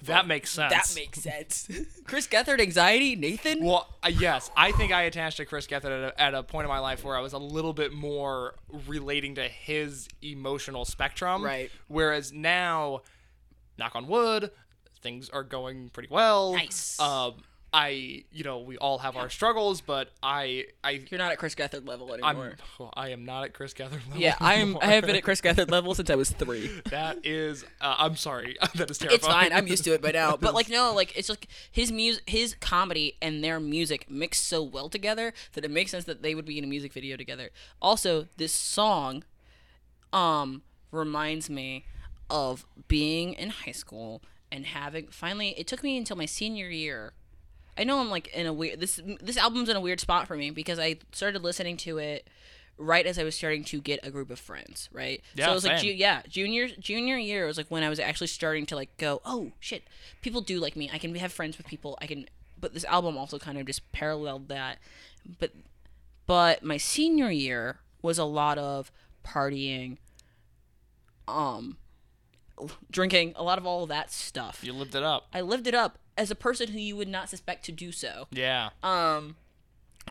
That makes sense. That makes sense. Chris Gethard, anxiety, Nathan. Well, uh, yes, I think I attached to Chris Gethard at a, at a point in my life where I was a little bit more relating to his emotional spectrum. Right. Whereas now, knock on wood, things are going pretty well. Nice. Um, I, you know, we all have our struggles, but I, I, You're not at Chris Gethard level I'm, anymore. I am not at Chris Gethard level. yeah, I am. I have been at Chris Gethard level since I was three. That is, uh, I'm sorry. that is terrifying. It's fine. I'm used to it by now. But like no, like it's like his music, his comedy and their music mix so well together that it makes sense that they would be in a music video together. Also, this song, um, reminds me of being in high school and having finally. It took me until my senior year. I know I'm like in a weird. This this album's in a weird spot for me because I started listening to it right as I was starting to get a group of friends, right? Yeah, so it was like ju- yeah, junior junior year was like when I was actually starting to like go, oh shit, people do like me. I can have friends with people. I can. But this album also kind of just paralleled that. But but my senior year was a lot of partying, um, drinking, a lot of all of that stuff. You lived it up. I lived it up as a person who you would not suspect to do so. Yeah. Um,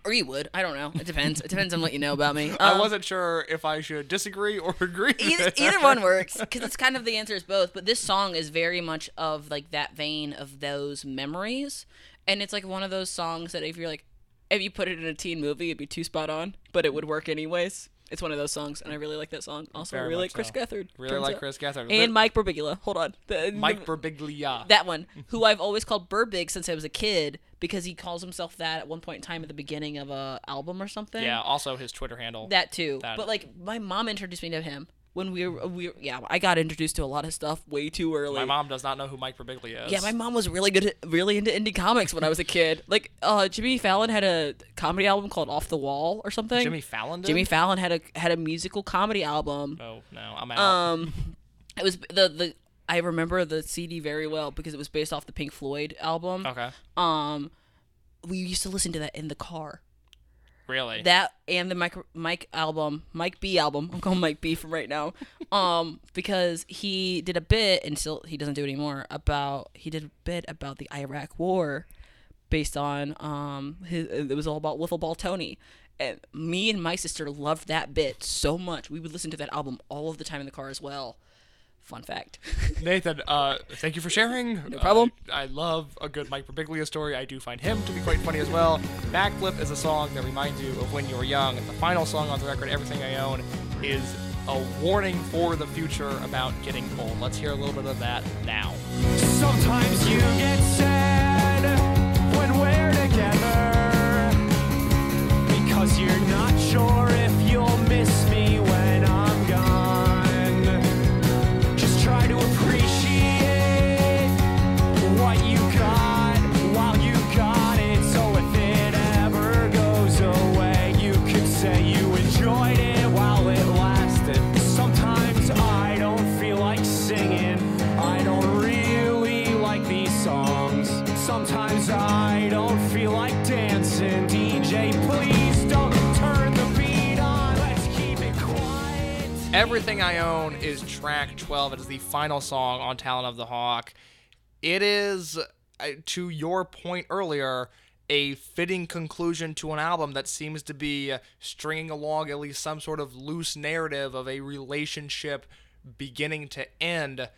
or you would. I don't know. It depends. It depends on what you know about me. I Um, wasn't sure if I should disagree or agree. either, either one works because it's kind of the answer is both but this song is very much of like that vein of those memories and it's like one of those songs that if you're like if you put it in a teen movie it'd be too spot on but it would work anyways it's one of those songs and i really like that song also Very I really like chris so. gethard Really like out. Chris Gethard. and mike birbiglia hold on The- Mike Birbiglia. that one who i've always called burbig since i was a kid because he calls himself that at one point in time at the beginning of a album or something yeah, also his Twitter handle. that too. That- But like my mom introduced me to him when we were we were, yeah, I got introduced to a lot of stuff way too early. My mom does not know who Mike Birbiglia is. yeah, my mom was really good really into indie comics when I was a kid. Like uh Jimmy Fallon had a comedy album called Off the Wall or something. Jimmy Fallon did? Jimmy Fallon had a had a musical comedy album. Oh, no, I'm out. Um it was the the I remember the CD very well because it was based off the Pink Floyd album. okay. Um we used to listen to that in the car. Really? that and the Mike Mike album, Mike B album. I'm calling Mike B from right now, um, because he did a bit and still he doesn't do it anymore about he did a bit about the Iraq War, based on um his it was all about Wiffle Ball Tony. And me and my sister loved that bit so much. We would listen to that album all of the time in the car as well. Fun fact. Nathan, uh, thank you for sharing. No problem. I love a good Mike Birbiglia story. I do find him to be quite funny as well. Backflip is a song that reminds you of when you were young. And the final song on the record, Everything I Own, is a warning for the future about getting old. Let's hear a little bit of that now. Sometimes you get sad when we're together because you're not sure if you'll miss me when Everything I Own is track 12. It is the final song on Talon of the Hawk. It is, uh, to your point earlier, a fitting conclusion to an album that seems to be uh, stringing along at least some sort of loose narrative of a relationship beginning to end.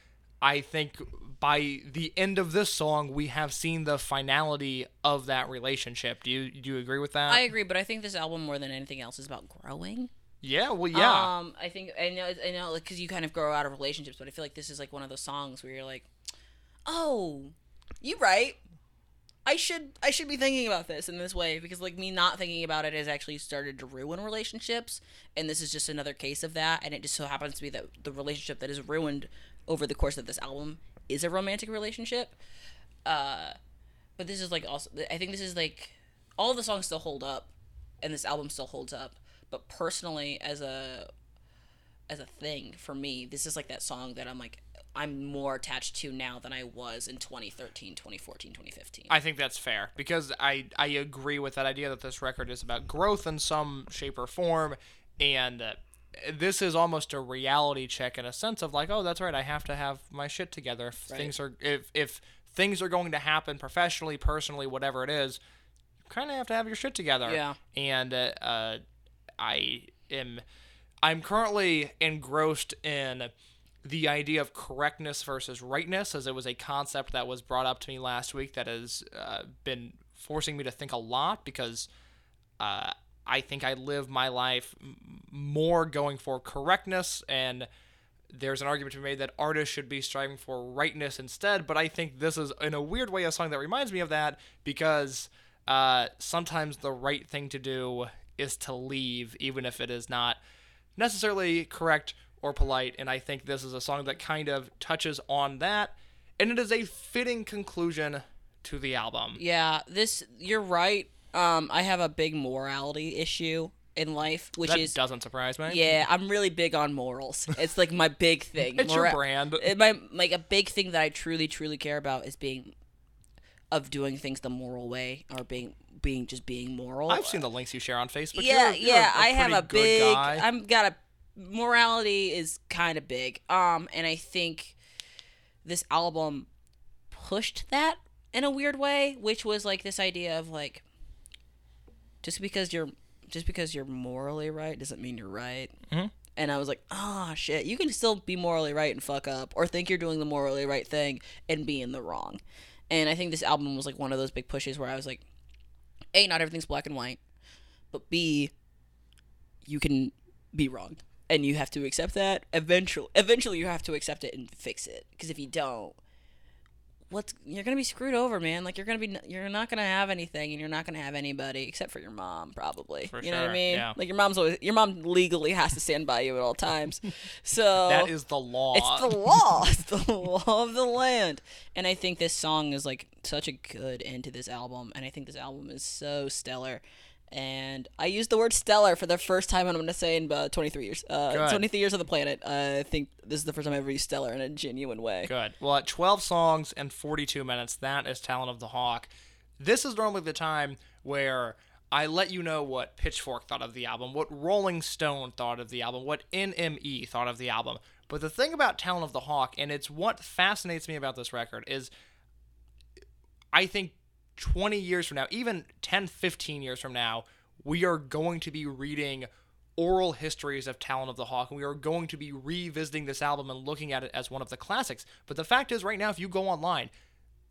I think by the end of this song, we have seen the finality of that relationship. Do you do you agree with that? I agree, but I think this album more than anything else is about growing. Yeah, well, yeah. Um, I think I know I know like, because you kind of grow out of relationships, but I feel like this is like one of those songs where you're like, oh, you right. I should I should be thinking about this in this way because like me not thinking about it has actually started to ruin relationships and this is just another case of that and it just so happens to be that the relationship that is ruined over the course of this album is a romantic relationship. Uh but this is like also I think this is like all the songs still hold up and this album still holds up but personally as a as a thing for me this is like that song that I'm like I'm more attached to now than I was in 2013, 2014, 2015. I think that's fair because I I agree with that idea that this record is about growth in some shape or form, and uh, this is almost a reality check in a sense of like, oh, that's right, I have to have my shit together. If Right. things are if if things are going to happen professionally, personally, whatever it is, you kind of have to have your shit together. Yeah. And uh, uh, I am I'm currently engrossed in the idea of correctness versus rightness, as it was a concept that was brought up to me last week that has uh, been forcing me to think a lot because uh, I think I live my life more going for correctness, and there's an argument to be made that artists should be striving for rightness instead. But I think this is, in a weird way, a song that reminds me of that because uh, sometimes the right thing to do is to leave, even if it is not necessarily correct or polite. And I think this is a song that kind of touches on that, and it is a fitting conclusion to the album. Yeah, this you're right. Um, I have a big morality issue in life, which that is doesn't surprise me. yeah, I'm really big on morals. It's like my big thing. It's your brand. it- my like a big thing that I truly, truly care about is being of doing things the moral way or being being just being moral. I've seen the links you share on Facebook. yeah, You're- you're yeah. a I have a big. guy. I'm got a morality is kind of big. Um, and I think this album pushed that in a weird way, which was like this idea of like just because you're just because you're morally right doesn't mean you're right. Mhm. And I was like, oh shit, you can still be morally right and fuck up, or think you're doing the morally right thing and be in the wrong. And I think this album was like one of those big pushes where I was like, A, not everything's black and white, but B, you can be wrong. And you have to accept that. Eventually eventually you have to accept it and fix it. Because if you don't, what's you're gonna be screwed over, man. Like you're gonna be you're not gonna have anything, and you're not gonna have anybody except for your mom, probably. For you know what I mean? yeah. Like your mom's always your mom legally has to stand by you at all times. So that is the law. it's the law. It's the law of the land. And I think this song is like such a good end to this album. And I think this album is so stellar. And I used the word stellar for the first time, and I'm going to say in about 23 years. Uh, 23 years of the planet. I think this is the first time I ever used stellar in a genuine way. Good. Well, at 12 songs and 42 minutes, that is Talon of the Hawk. This is normally the time where I let you know what Pitchfork thought of the album, what Rolling Stone thought of the album, what NME thought of the album. But the thing about Talon of the Hawk, and it's what fascinates me about this record, is I think 20 years from now, even 10, 15 years from now, we are going to be reading oral histories of Talon of the Hawk, and we are going to be revisiting this album and looking at it as one of the classics. But the fact is, right now, if you go online,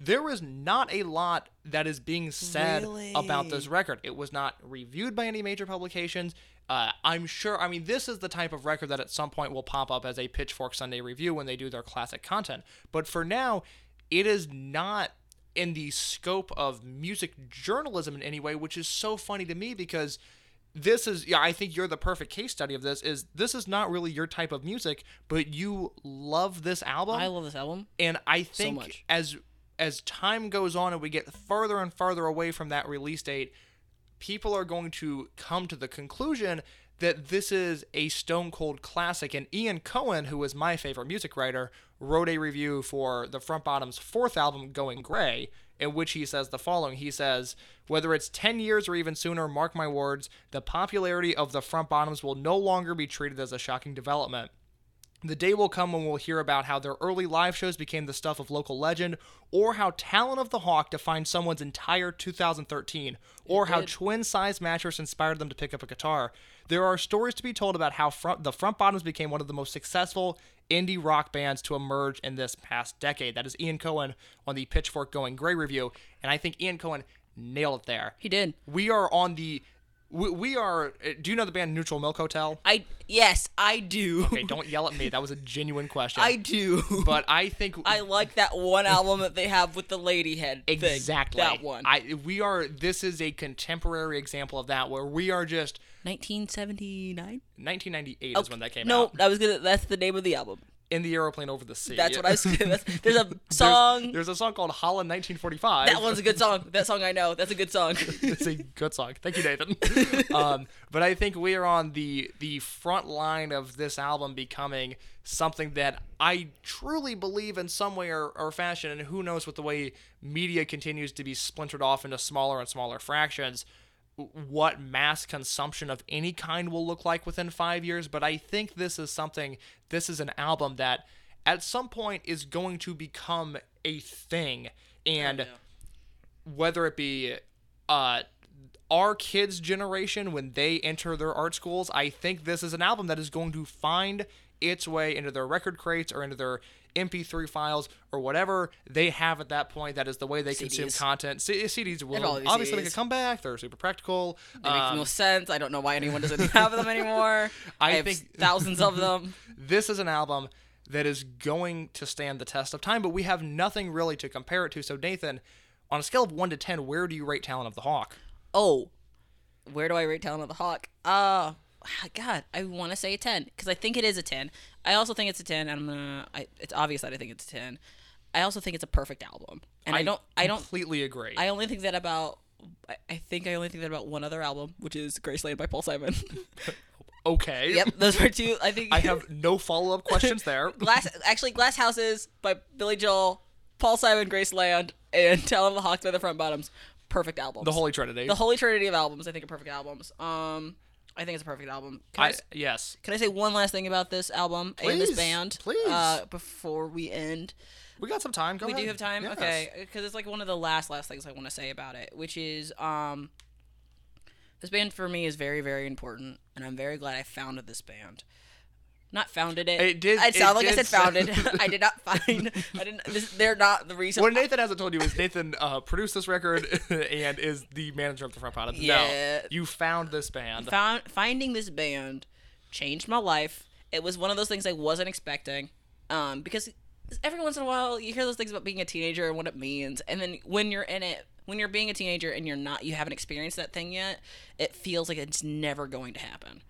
there is not a lot that is being said Really? about this record. It was not reviewed by any major publications. Uh, I'm sure, I mean, this is the type of record that at some point will pop up as a Pitchfork Sunday review when they do their classic content. But for now, it is not in the scope of music journalism in any way, which is so funny to me because this is yeah i think you're the perfect case study of this is this is not really your type of music but you love this album I love this album. and i think much. as as time goes on and we get further and further away from that release date people are going to come to the conclusion that this is a stone cold classic and ian cohen who is my favorite music writer wrote a review for the front bottom's fourth album Going Grey in which he says the following. He says whether it's 10 years or even sooner mark my words the popularity of the front bottoms will no longer be treated as a shocking development the day will come when we'll hear about how their early live shows became the stuff of local legend, or how Talon of the Hawk defined someone's entire 2013, or how twin size mattress inspired them to pick up a guitar. There are stories to be told about how front, the Front Bottoms became one of the most successful indie rock bands to emerge in this past decade. That is Ian Cohen on the Pitchfork Going Grey review, and I think Ian Cohen nailed it there He did. we are on the we, we are. uh, Do you know the band Neutral Milk Hotel? I yes, I do. Okay, don't yell at me. That was a genuine question. I do. But I think I like that one album that they have with the lady head. thing. exactly that one. I we are. This is a contemporary example of that, where we are just 1979. 1998 is when that came no, out. No, that was gonna. That's the name of the album. In the aeroplane over the sea. That's what I was. There's a song. There's, a song called Holland 1945. that one's a good song. That song I know. That's a good song. it's a good song. Thank you, Nathan. um, but I think we are on the the front line of this album becoming something that I truly believe in some way or, or fashion. And who knows with the way media continues to be splintered off into smaller and smaller fractions, what mass consumption of any kind will look like within five years. But I think this is something. This is an album that at some point is going to become a thing and whether it be uh our kids generation when they enter their art schools i think this is an album that is going to find its way into their record crates or into their mp3 files or whatever they have at that point that is the way they consume content C- cds will obviously make a CDs. comeback they're super practical It makes Um, no sense. I don't know why anyone doesn't have them anymore. I I, have think- thousands of them. this is an album that is going to stand the test of time, but we have nothing really to compare it to. So, Nathan, on a scale of 1 to 10, where do you rate Talon of the Hawk? Oh, where do I rate Talon of the Hawk? Uh, God, I want to say a ten because I think it is a ten. I also think it's a ten. And I'm gonna. I, it's obvious that I think it's a ten. I also think it's a perfect album, and I, don't. I don't. completely agree. I only think that about. I- I think I only think that about one other album, which is Graceland by Paul Simon. okay. yep, those were two. I think I have no follow up questions there. Glass. Actually, Glass Houses by Billy Joel, Paul Simon, Graceland, and Talon of the Hawks by the Front Bottoms. Perfect albums. The Holy Trinity. the Holy Trinity of albums. I think are perfect albums. Um, I think it's a perfect album. Can I, I, yes. can I say one last thing about this album and this band? please. Uh, before we end. We got some time. Go we ahead. do have time. Yes. Okay, because it's like one of the last last things I want to say about it, which is um, this band for me is very very important, and I'm very glad I founded this band. Not founded it. It did- It sounded like I said founded. I did not find. I didn't. This, they're not the reason. What Nathan hasn't told you is Nathan uh, produced this record and is the manager of the Front Bottoms. Yeah. No, you found this band. found finding this band changed my life. It was one of those things I wasn't expecting. Um, because every once in a while you hear those things about being a teenager and what it means, and then when you're in it, when you're being a teenager and you're not, you haven't experienced that thing yet, it feels like it's never going to happen.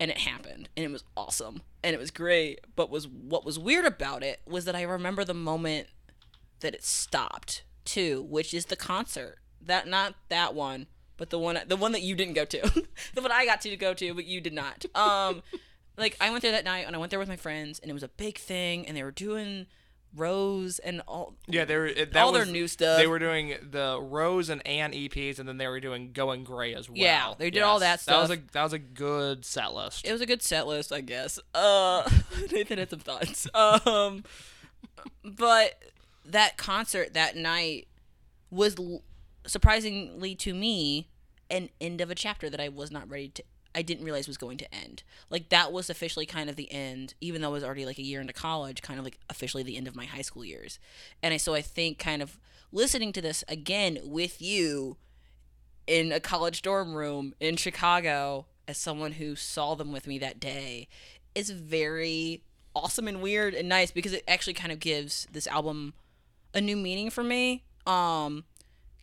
And it happened, and it was awesome, and it was great. But was what was weird about it was that I remember the moment that it stopped too, which is the concert. That not that one, but the one the one that you didn't go to. the one I got to go to, but you did not. Um like I went there that night and I went there with my friends and it was a big thing and they were doing Rose and all Yeah, they were that All their new stuff. They were doing the Rose and Ann EPs, and then they were doing Going Grey as well. Yeah, they did all that stuff. That was a that was a good set list. it was a good set list, I guess. Uh Nathan had some thoughts. Um but that concert that night was l- surprisingly to me an end of a chapter that I was not ready to I didn't realize was going to end. Like that was officially kind of the end, even though I was already like a year into college, kind of like officially the end of my high school years. And I, so I think kind of listening to this again with you in a college dorm room in Chicago as someone who saw them with me that day is very awesome and weird and nice because it actually kind of gives this album a new meaning for me. Um,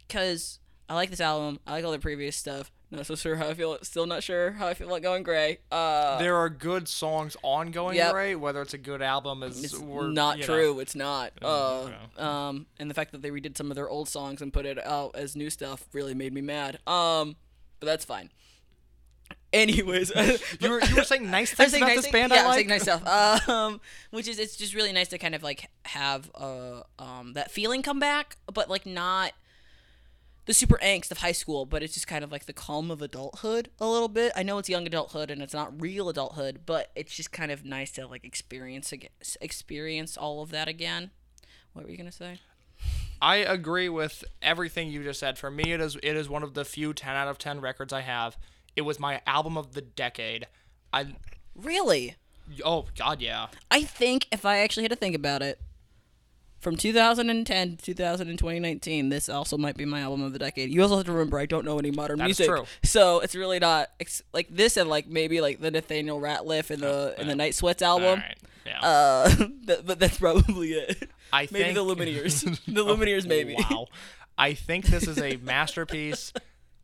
because I like this album. I like all the previous stuff. Not so sure how I feel. Still not sure how I feel about Going Grey. Uh, there are good songs on Going Yep. Gray. Whether it's a good album is it's we're- not you know. true. It's not. Uh, um, and the fact that they redid some of their old songs and put it out as new stuff really made me mad. Um, but that's fine. Anyways, You were you were saying nice things saying about nice this band. Yeah, I like. saying nice stuff. Um, which is it's just really nice to kind of like have uh um that feeling come back, but like not the super angst of high school, but it's just kind of like the calm of adulthood a little bit. I know it's young adulthood and it's not real adulthood, but it's just kind of nice to like experience experience all of that again. What were you gonna say? I agree with everything you just said. For me, it is it is one of the few ten out of ten records I have. It was my album of the decade. I Really? oh god yeah. I think if I actually had to think about it, from 2010 to 2019, this also might be my album of the decade. You also have to remember I don't know any modern music, true. so it's really not ex- like this and like maybe like the Nathaniel Rateliff and the and the Night Sweats album. right. Yeah. Uh, th- but that's probably it. I maybe think the Lumineers. the Lumineers, maybe. Wow. I think this is a masterpiece.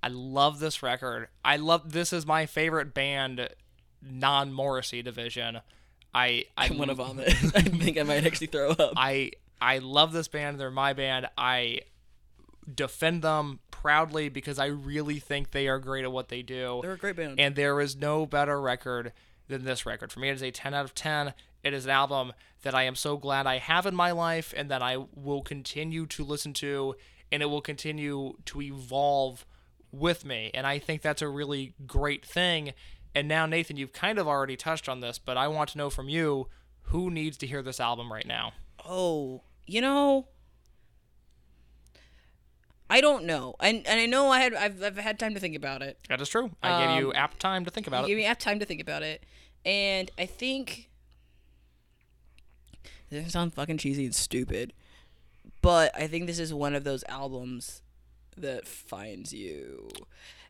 I love this record. I love this is my favorite band non Morrissey division. I I I'm gonna vomit. I think I might actually throw up. I I love this band. They're my band. I defend them proudly because I really think they are great at what they do. They're a great band. And there is no better record than this record. For me, it is a 10 out of 10. It is an album that I am so glad I have in my life and that I will continue to listen to, and it will continue to evolve with me. And I think that's a really great thing. And now, Nathan, you've kind of already touched on this, but I want to know from you who needs to hear this album right now? Oh, you know, I don't know, and and I know I had I've, I've had time to think about it. That is true. I gave you Um, apt time to think about You it. gave me enough time to think about it, and I think this is gonna sound fucking cheesy and stupid, but I think this is one of those albums that finds you.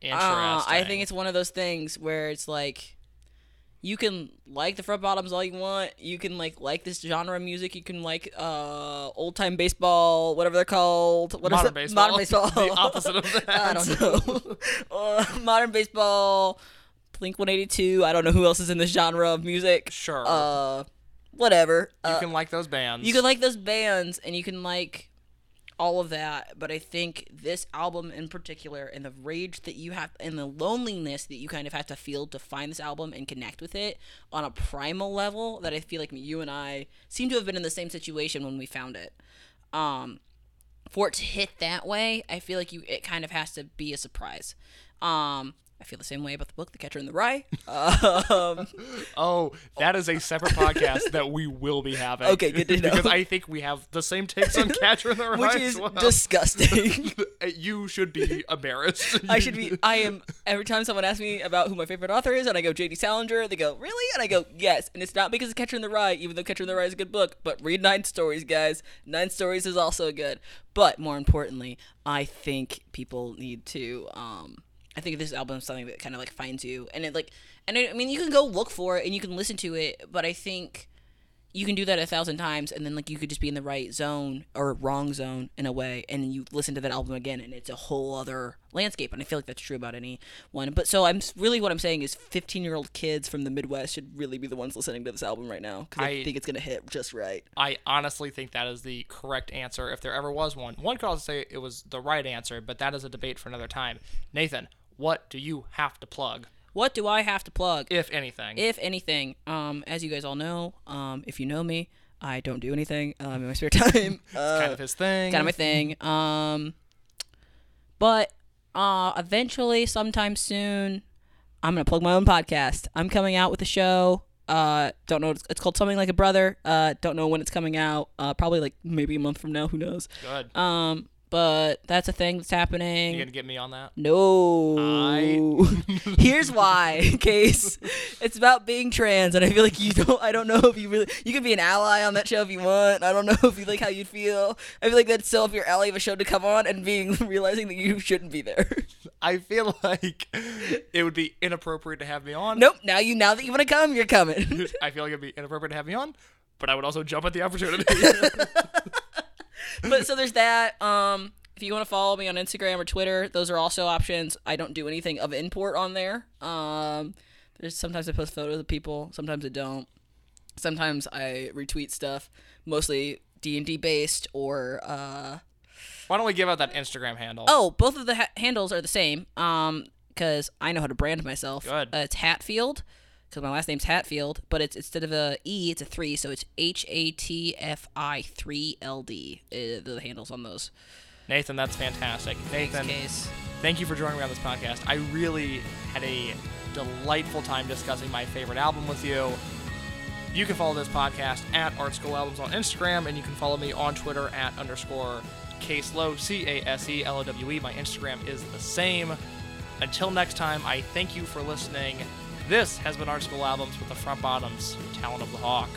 Interesting. Uh, I think it's one of those things where it's like you can like the front bottoms all you want. You can like like this genre of music. You can like uh old time baseball, whatever they're called. What is Modern it? baseball. Modern baseball. The opposite of that. I don't know. uh, modern baseball. Blink 182. I don't know who else is in this genre of music. Sure. Uh, whatever. you Uh, can like those bands. you can like those bands and you can like all of that, but I think this album in particular and the rage that you have and the loneliness that you kind of have to feel to find this album and connect with it on a primal level that I feel like you and I seem to have been in the same situation when we found it. Um for it to hit that way, I feel like you it kind of has to be a surprise. Um I feel the same way about the book, The Catcher in the Rye. Um, Oh, that is a separate podcast that we will be having. Okay, good to know. because I think we have the same takes on Catcher in the Rye. which is well. disgusting. you should be embarrassed. I should be. I am. Every time someone asks me about who my favorite author is, and I go J.D. Salinger, they go, "Really?" And I go, "Yes." And it's not because of Catcher in the Rye, even though Catcher in the Rye is a good book. But read Nine Stories, guys. Nine Stories is also good. But more importantly, I think people need to. Um, I think this album is something that kind of like finds you, and it like, and I, I mean, you can go look for it and you can listen to it, but I think you can do that a thousand times and then like you could just be in the right zone or wrong zone in a way and then you listen to that album again and it's a whole other landscape and i feel like that's true about any one but so i'm really what i'm saying is 15 year old kids from the midwest should really be the ones listening to this album right now because I, I- think it's gonna hit just right I honestly think that is the correct answer if there ever was one. One could also say it was the right answer, but that is a debate for another time. Nathan, what do you have to plug, what do i have to plug if anything? if anything um as you guys all know um if you know me i don't do anything um in my spare time uh, kind of his thing. kind of my thing. Um, but uh, eventually, sometime soon, I'm gonna plug my own podcast. I'm coming out with a show. Uh, don't know. It's, it's called something like a brother. Uh, don't know when it's coming out. Uh, probably like maybe a month from now. Who knows? Good. Um, but that's a thing that's happening. you gonna get me on that? No. I- Here's why, Case. It's about being trans, and I feel like you don't. I don't know if you really. You can be an ally on that show if you want. I don't know if you like how you'd feel. I feel like that's still if you're ally of a show to come on and being realizing that you shouldn't be there. I feel like it would be inappropriate to have me on. nope. Now you. Now that you want to come, you're coming. I feel like it'd be inappropriate to have me on, but I would also jump at the opportunity. But so there's that. Um, if you want to follow me on Instagram or Twitter, those are also options. I don't do anything of import on there. Um, there's sometimes I post photos of people, sometimes I don't. Sometimes I retweet stuff, mostly D and D based or uh. Why don't we give out that Instagram handle? Oh, both of the ha- handles are the same. Um, because I know how to brand myself. Good. Uh, it's Hatfield. Because my last name's Hatfield, but it's instead of a E, it's a three, so it's H A T F I three L D. Uh, the handles on those. Nathan, that's fantastic. Nathan, Case. thank you for joining me on this podcast. I really had a delightful time discussing my favorite album with you. You can follow this podcast at Art School Albums on Instagram, and you can follow me on Twitter at underscore Caselow, C A S E L O W E. My Instagram is the same. Until next time, I thank you for listening. This has been Art School Albums with the Front Bottoms, Talon of the Hawk.